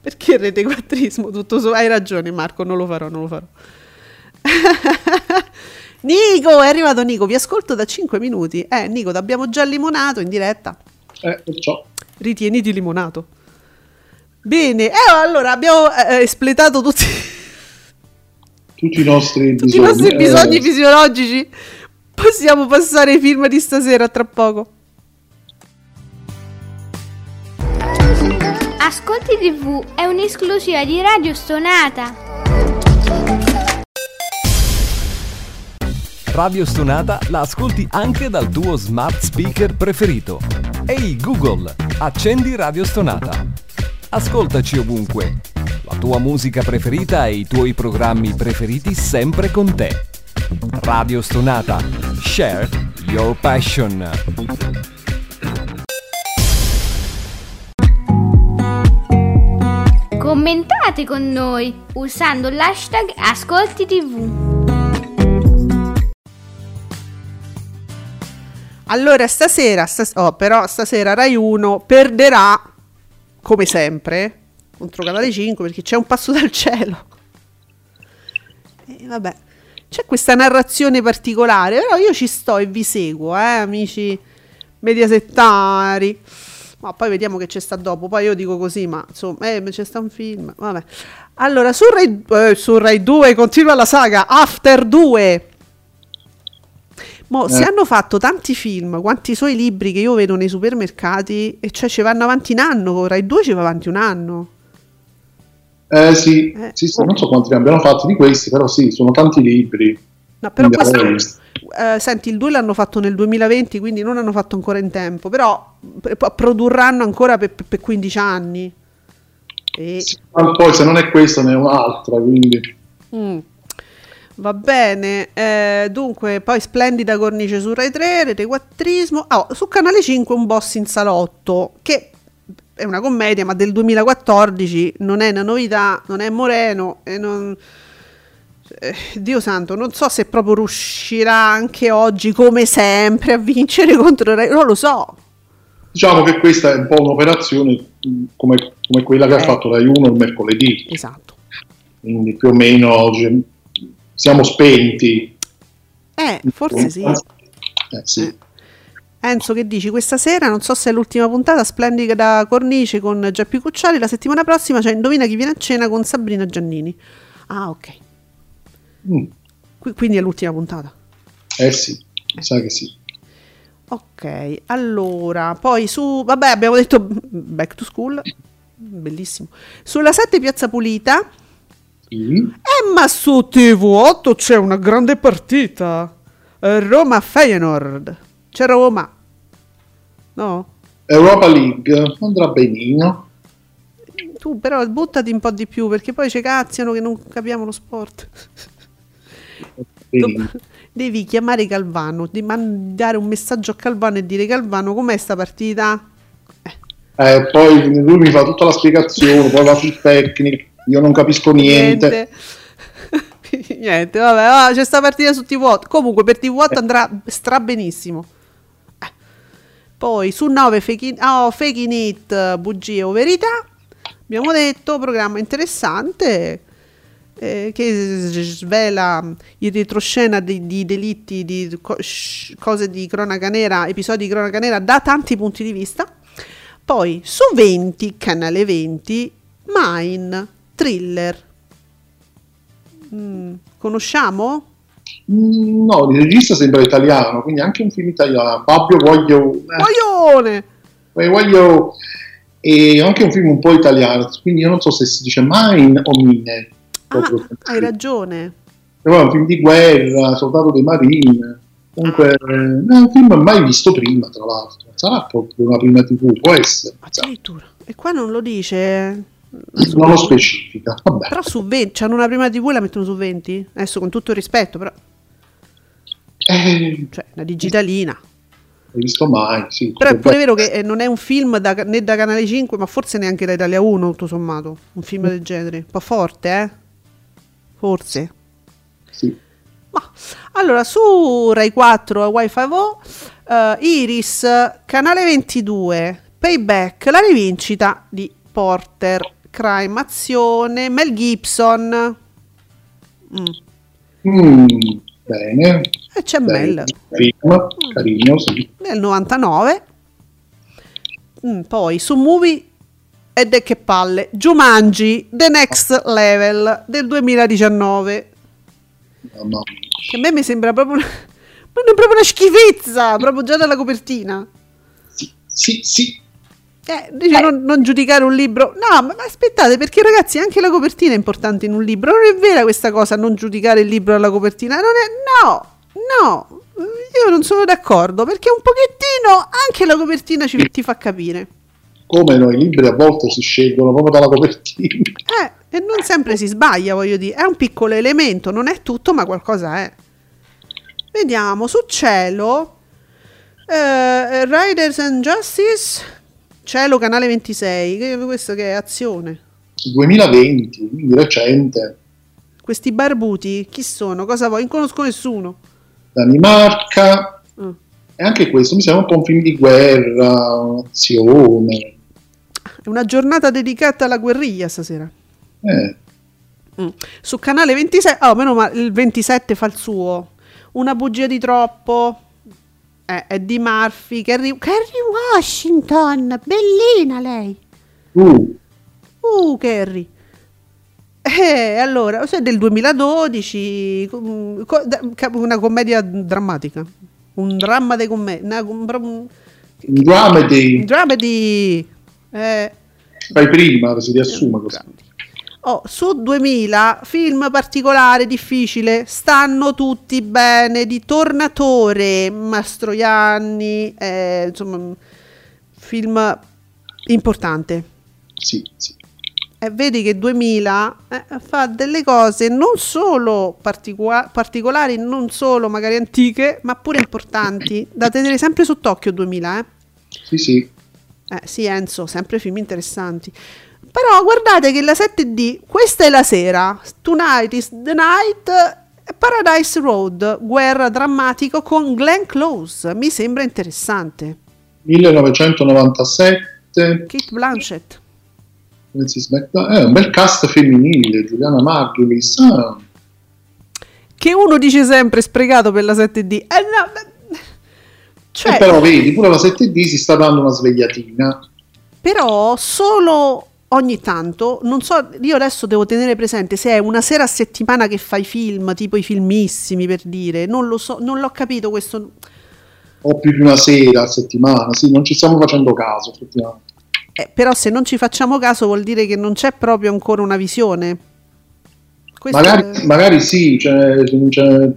Speaker 3: Perché rete quattrismo tutto so- Hai ragione Marco, non lo farò, non lo farò. Nico, è arrivato Nico, vi ascolto da 5 minuti. Eh, Nico, abbiamo già limonato in diretta.
Speaker 4: Eh, perciò.
Speaker 3: Ritieniti limonato. Bene, eh, allora abbiamo eh, espletato tutti,
Speaker 4: Tutti i nostri
Speaker 3: tutti i
Speaker 4: bisogni.
Speaker 3: nostri
Speaker 4: eh,
Speaker 3: bisogni fisiologici. Possiamo passare ai film di stasera tra poco.
Speaker 5: Ascolti TV è un'esclusiva di Radio Stonata.
Speaker 6: Radio Stonata la ascolti anche dal tuo smart speaker preferito. Ehi Google, accendi Radio Stonata. Ascoltaci ovunque. La tua musica preferita e i tuoi programmi preferiti sempre con te. Radio Stonata. Share your passion.
Speaker 5: Commentate con noi usando l'hashtag Ascolti TV.
Speaker 3: Allora, stasera, stas- oh, però stasera Rai 1 perderà, come sempre, contro Canale 5 perché c'è un passo dal cielo. E vabbè, c'è questa narrazione particolare, però io ci sto e vi seguo, eh, amici mediasettari. Ma poi vediamo che c'è sta dopo. Poi io dico così, ma insomma, eh, c'è sta un film. Vabbè. Allora, su Rai, eh, su Rai 2 continua la saga After 2. Mo, si
Speaker 4: Eh.
Speaker 3: hanno fatto tanti film, quanti suoi libri che io vedo nei supermercati, e cioè ci vanno avanti un anno, con Rai 2 ci va avanti un anno.
Speaker 4: Eh sì,
Speaker 3: Eh.
Speaker 4: sì, sì, non so quanti ne abbiamo fatti di questi, però sì, sono tanti libri.
Speaker 3: No, però questo, eh, senti, il 2 l'hanno fatto nel 2020, quindi non hanno fatto ancora in tempo, però p- produrranno ancora per, per 15 anni. E...
Speaker 4: Sì, poi se non è questa ne è un'altra, quindi...
Speaker 3: Mm. Va bene, eh, dunque, poi splendida cornice su Rai 3, Rete Quattrismo. Ah, oh, su Canale 5 un boss in salotto, che è una commedia, ma del 2014, non è una novità, non è Moreno e non... eh, Dio santo, non so se proprio riuscirà anche oggi, come sempre, a vincere contro Rai. Non lo so.
Speaker 4: Diciamo che questa è un po' un'operazione mh, come, come quella che ha
Speaker 3: Eh.
Speaker 4: fatto Rai 1 il mercoledì,
Speaker 3: Esatto.
Speaker 4: quindi più o meno oggi siamo spenti.
Speaker 3: Eh, forse sì.
Speaker 4: Eh, sì.
Speaker 3: Eh. Enzo, che dici? Questa sera, non so se è l'ultima puntata, splendida da cornice con Geppi Cucciari. La settimana prossima c'è Indovina chi viene a cena con Sabrina Giannini. Ah, ok.
Speaker 4: Mm,
Speaker 3: Qui- quindi è l'ultima puntata.
Speaker 4: eh sì, mi sa che sì.
Speaker 3: Ok, allora, poi su, vabbè, abbiamo detto Back to School, bellissimo. Sulla 7 Piazza Pulita,
Speaker 4: Sì.
Speaker 3: eh, ma su TV8 c'è una grande partita. Eh, Roma Feyenoord. C'è Roma. No?
Speaker 4: Europa League andrà benino.
Speaker 3: Tu però buttati un po' di più perché poi ci cazziano che non capiamo lo sport.
Speaker 4: benino.
Speaker 3: Devi chiamare Calvano, di mandare un messaggio a Calvano e dire Calvano com'è sta partita?
Speaker 4: Eh, poi lui mi fa tutta la spiegazione, poi va sul tecnico, io non capisco niente.
Speaker 3: Niente, Niente, vabbè, va, c'è sta partita su TV8. Comunque per TV8 andrà stra benissimo. Poi su 9 fake, in- oh, fake in bugie o verità. Abbiamo detto, programma interessante eh, che svela il retroscena di, di delitti, di co- cose di cronaca nera, episodi di cronaca nera da tanti punti di vista. Poi su 20, canale 20, Mine, thriller. Mm, conosciamo?
Speaker 4: Mm, No, il regista sembra italiano, quindi anche un film italiano. Fabio Voglio, eh,
Speaker 3: Coglione!
Speaker 4: eh, voglio e anche un film un po' italiano, quindi io non so se si dice Mine o Mine.
Speaker 3: Ah, hai ragione.
Speaker 4: Però è un film di guerra, Soldato dei Marine. Comunque, eh, è un film mai visto prima, tra l'altro. Sarà proprio una prima TV, può essere.
Speaker 3: Addirittura. E qua non lo dice.
Speaker 4: Non lo specifica. Vabbè.
Speaker 3: Però su 20, hanno una prima TV e la mettono su 20? Adesso con tutto il rispetto, però.
Speaker 4: Eh,
Speaker 3: Cioè, una digitalina.
Speaker 4: hai visto mai? Sì,
Speaker 3: Però è pure vero che eh, non è un film da- né da Canale 5, ma forse neanche da Italia 1, tutto sommato. Un film del genere. Un po' forte, eh? Forse.
Speaker 4: Sì.
Speaker 3: Ma allora su Rai 4 Wi-Fi Vo, eh, Iris, canale 22, Payback, la rivincita di Porter, Crime Azione, Mel Gibson. Mm.
Speaker 4: Mm, bene.
Speaker 3: E c'è
Speaker 4: bene.
Speaker 3: Mel
Speaker 4: Film, carino, sì.
Speaker 3: nel 99. Mm, poi su Movie ed è che palle, Jumanji, The Next Level del 2019.
Speaker 4: Mamma mia.
Speaker 3: Che a me mi sembra proprio una, ma non è proprio una schifezza, proprio già dalla copertina.
Speaker 4: Sì, sì, sì.
Speaker 3: Eh, dice non, non giudicare un libro. No, ma, ma aspettate, perché ragazzi, anche la copertina è importante in un libro. Non è vera questa cosa, non giudicare il libro dalla copertina. Non è, no, no, io non sono d'accordo, perché un pochettino anche la copertina ci, ti fa capire.
Speaker 4: Come no, i libri a volte si scelgono proprio dalla copertina.
Speaker 3: Eh, e non sempre si sbaglia, voglio dire. È un piccolo elemento, non è tutto, ma qualcosa è. Vediamo, su cielo, eh, Riders and Justice, cielo canale 26, che, questo che è azione.
Speaker 4: 2020, quindi recente,
Speaker 3: Questi barbuti, chi sono? Cosa vuoi? Non conosco nessuno.
Speaker 4: Danimarca,
Speaker 3: Mm.
Speaker 4: e anche questo mi sembra un po' un film di guerra, un'azione.
Speaker 3: È una giornata dedicata alla guerriglia stasera.
Speaker 4: Eh,
Speaker 3: Mm. Su canale 27, oh, meno male, il 27 fa il suo. Una bugia di troppo. Eh, è di Murphy. Kerry, Kerry Washington, bellina lei.
Speaker 4: uh,
Speaker 3: Uh, Kerry. Eh, allora, se è del 2012, com- co- da- ca- una commedia drammatica. Un dramma di commedia. Un
Speaker 4: un dramedy,
Speaker 3: dramedy. Eh,
Speaker 4: fai prima, si riassume così.
Speaker 3: Oh, su 2000 film particolare, difficile, stanno tutti bene, di Tornatore, Mastroianni, eh, insomma, film importante.
Speaker 4: Sì, sì.
Speaker 3: E vedi che 2000 eh, fa delle cose non solo particua- particolari, non solo magari antiche, ma pure importanti, da tenere sempre sott'occhio 2000, eh.
Speaker 4: Sì, sì.
Speaker 3: Eh, sì, Enzo, sempre film interessanti. Però guardate che la 7D, questa è la sera, Tonight is the Night, eh, Paradise Road, guerra drammatico con Glenn Close, mi sembra interessante.
Speaker 4: 1997,
Speaker 3: Kate Blanchett.
Speaker 4: Francis è un bel cast femminile, Giuliana Margulis, ah,
Speaker 3: Che uno dice sempre sprecato per la 7D. Eh no, cioè,
Speaker 4: e però vedi, pure la 7D si sta dando una svegliatina.
Speaker 3: Però solo ogni tanto, non so, io adesso devo tenere presente se è una sera a settimana che fai film, tipo i filmissimi per dire, non lo so, non l'ho capito questo.
Speaker 4: O più di una sera a settimana, sì, non ci stiamo facendo caso, effettivamente.
Speaker 3: Eh, però se non ci facciamo caso vuol dire che non c'è proprio ancora una visione.
Speaker 4: Magari,
Speaker 3: è-
Speaker 4: magari sì, cioè, cioè,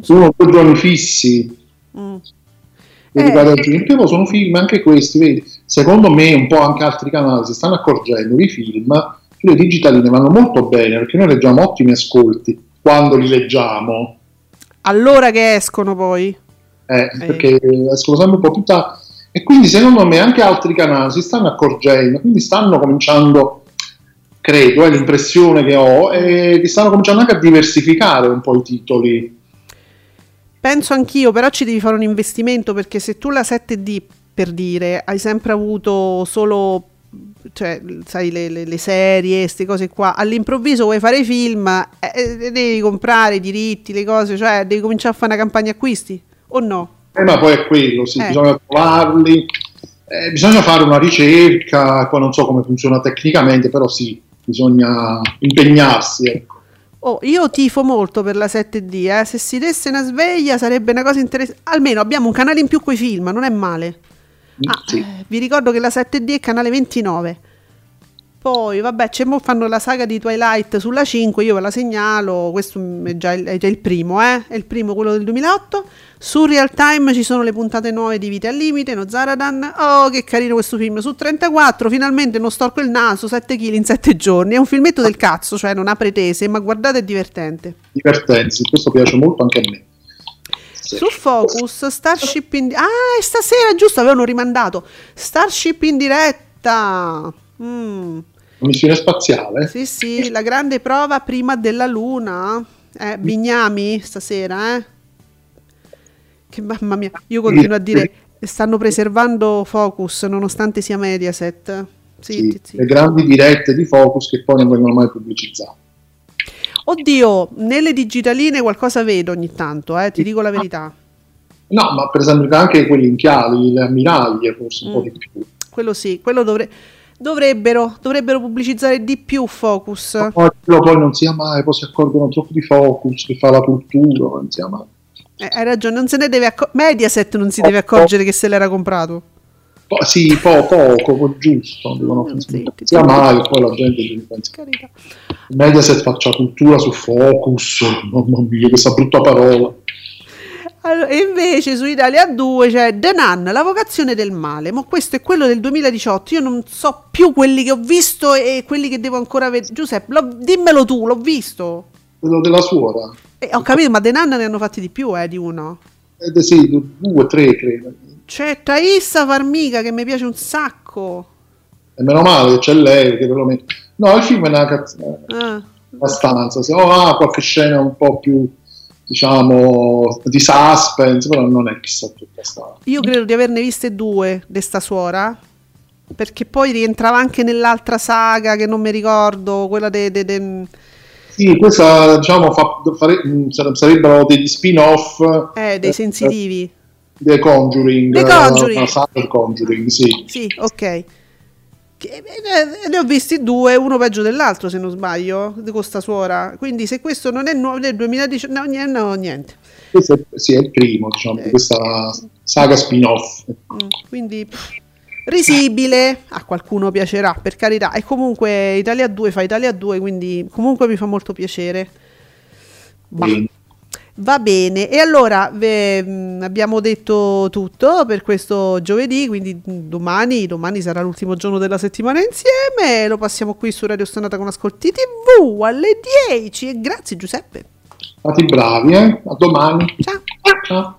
Speaker 4: sono due giorni fissi.
Speaker 3: Mm.
Speaker 4: Dedicati
Speaker 3: Eh.
Speaker 4: al. Però sono film anche questi, vedi? Secondo me, un po' anche altri canali si stanno accorgendo che i film sulle digitaline vanno molto bene perché noi leggiamo ottimi ascolti quando li leggiamo,
Speaker 3: Allora che escono poi.
Speaker 4: eh, perché escono sempre un po' tutta. E quindi secondo me anche altri canali si stanno accorgendo, quindi stanno cominciando, credo, è l'impressione che ho, e che stanno cominciando anche a diversificare un po' i titoli.
Speaker 3: Penso anch'io, però ci devi fare un investimento perché se tu la 7D, per dire, hai sempre avuto solo, cioè, sai, le, le- le serie, queste cose qua, all'improvviso vuoi fare film, eh, eh, devi comprare i diritti, le cose, cioè devi cominciare a fare una campagna acquisti, o no?
Speaker 4: Eh, ma poi è quello, sì,
Speaker 3: Eh.
Speaker 4: bisogna trovarli, eh, bisogna fare una ricerca, poi non so come funziona tecnicamente, però sì, bisogna impegnarsi.
Speaker 3: Oh, io tifo molto per la 7D, eh. se si desse una sveglia sarebbe una cosa interessante, almeno abbiamo un canale in più coi film, non è male. Ah,
Speaker 4: Sì.
Speaker 3: eh, vi ricordo che la 7D è canale 29. Poi, vabbè, c'è mo fanno la saga di Twilight sulla 5, io ve la segnalo, questo è già il, è già il primo, eh? È il primo, quello del 2008. Su Real Time ci sono le puntate nuove di Vite al Limite, No Zaradan. Oh, che carino questo film. Su 34, finalmente non storco il naso, 7 kg in 7 giorni. È un filmetto del cazzo, cioè non ha pretese, ma guardate è divertente.
Speaker 4: Divertenzi, questo piace molto anche a me.
Speaker 3: Su Focus, Starship in... Ah, e stasera, giusto, avevano rimandato. Starship in diretta. Mm.
Speaker 4: Missione spaziale?
Speaker 3: Sì, sì, la grande prova prima della luna. Eh, Bignami stasera, eh. Che mamma mia, io continuo a dire, stanno preservando Focus nonostante sia Mediaset. Sì,
Speaker 4: Sì,
Speaker 3: sì.
Speaker 4: Le grandi dirette di Focus che poi non vengono mai pubblicizzate.
Speaker 3: Oddio, nelle digitaline qualcosa vedo ogni tanto, eh, ti dico la verità.
Speaker 4: No, ma per esempio anche quelli in chiavi, le ammiraglie, forse un po'
Speaker 3: Mm.
Speaker 4: di più.
Speaker 3: Quello sì, quello dovre- dovrebbero, dovrebbero pubblicizzare di più Focus.
Speaker 4: Poi, però poi non sia mai, poi si accorgono troppo di Focus, che fa la cultura, non sia mai.
Speaker 3: Eh, hai ragione, non se ne deve accorgere. Mediaset non si deve accorgere che se l'era comprato.
Speaker 4: Po- sì, po- poco, po' giusto, dicono,
Speaker 3: Mm, zitti,
Speaker 4: sia mai, poi la gente ci pensa.
Speaker 3: Carità.
Speaker 4: Mediaset faccia cultura su Focus, mamma mia, questa brutta parola.
Speaker 3: Allora, e invece su Italia 2 c'è The Nun, la vocazione del male. Ma questo è quello del 2018. Io non so più quelli che ho visto e quelli che devo ancora vedere. Giuseppe, l'ho- dimmelo tu, l'ho visto.
Speaker 4: Quello della suora.
Speaker 3: Eh, ho capito, ma The Nun ne hanno fatti di più, eh, di uno.
Speaker 4: Ed sì, due, tre credo.
Speaker 3: C'è Thaisa Farmiga che mi piace un sacco.
Speaker 4: E meno male che c'è lei, perché perlomeno... No, il film è una cazzata,
Speaker 3: Ah,
Speaker 4: abbastanza. Se oh, ha qualche scena un po' più, diciamo, di suspense, però non è chissà tutta sta...
Speaker 3: io credo di averne viste due di sta suora. Perché poi rientrava anche nell'altra saga che non mi ricordo, quella de, de- de-
Speaker 4: Sì, questa, diciamo, fa- fare- sare- sarebbero degli spin-off
Speaker 3: eh, dei
Speaker 4: eh,
Speaker 3: sensitivi.
Speaker 4: The Conjuring.
Speaker 3: The Conjuring.
Speaker 4: eh, saga del Conjuring, sì.
Speaker 3: Sì, ok. Che- eh, ne ho visti due, uno peggio dell'altro se non sbaglio, di questa suora. Quindi se questo non è nuovo del 2019, no, niente, no, niente.
Speaker 4: Questo è, sì, è il primo, diciamo, di questa saga spin-off.
Speaker 3: Mm, Quindi pff, risibile, a qualcuno piacerà, per carità. E comunque Italia 2 fa Italia 2, quindi comunque mi fa molto piacere. Bah. Va bene, e allora ve- mh, abbiamo detto tutto per questo giovedì, quindi mh, domani, domani sarà l'ultimo giorno della settimana insieme, lo passiamo qui su Radio Stonata con Ascolti TV alle 10 e grazie Giuseppe.
Speaker 4: Fate bravi, eh? A domani.
Speaker 3: Ciao.
Speaker 4: Ciao.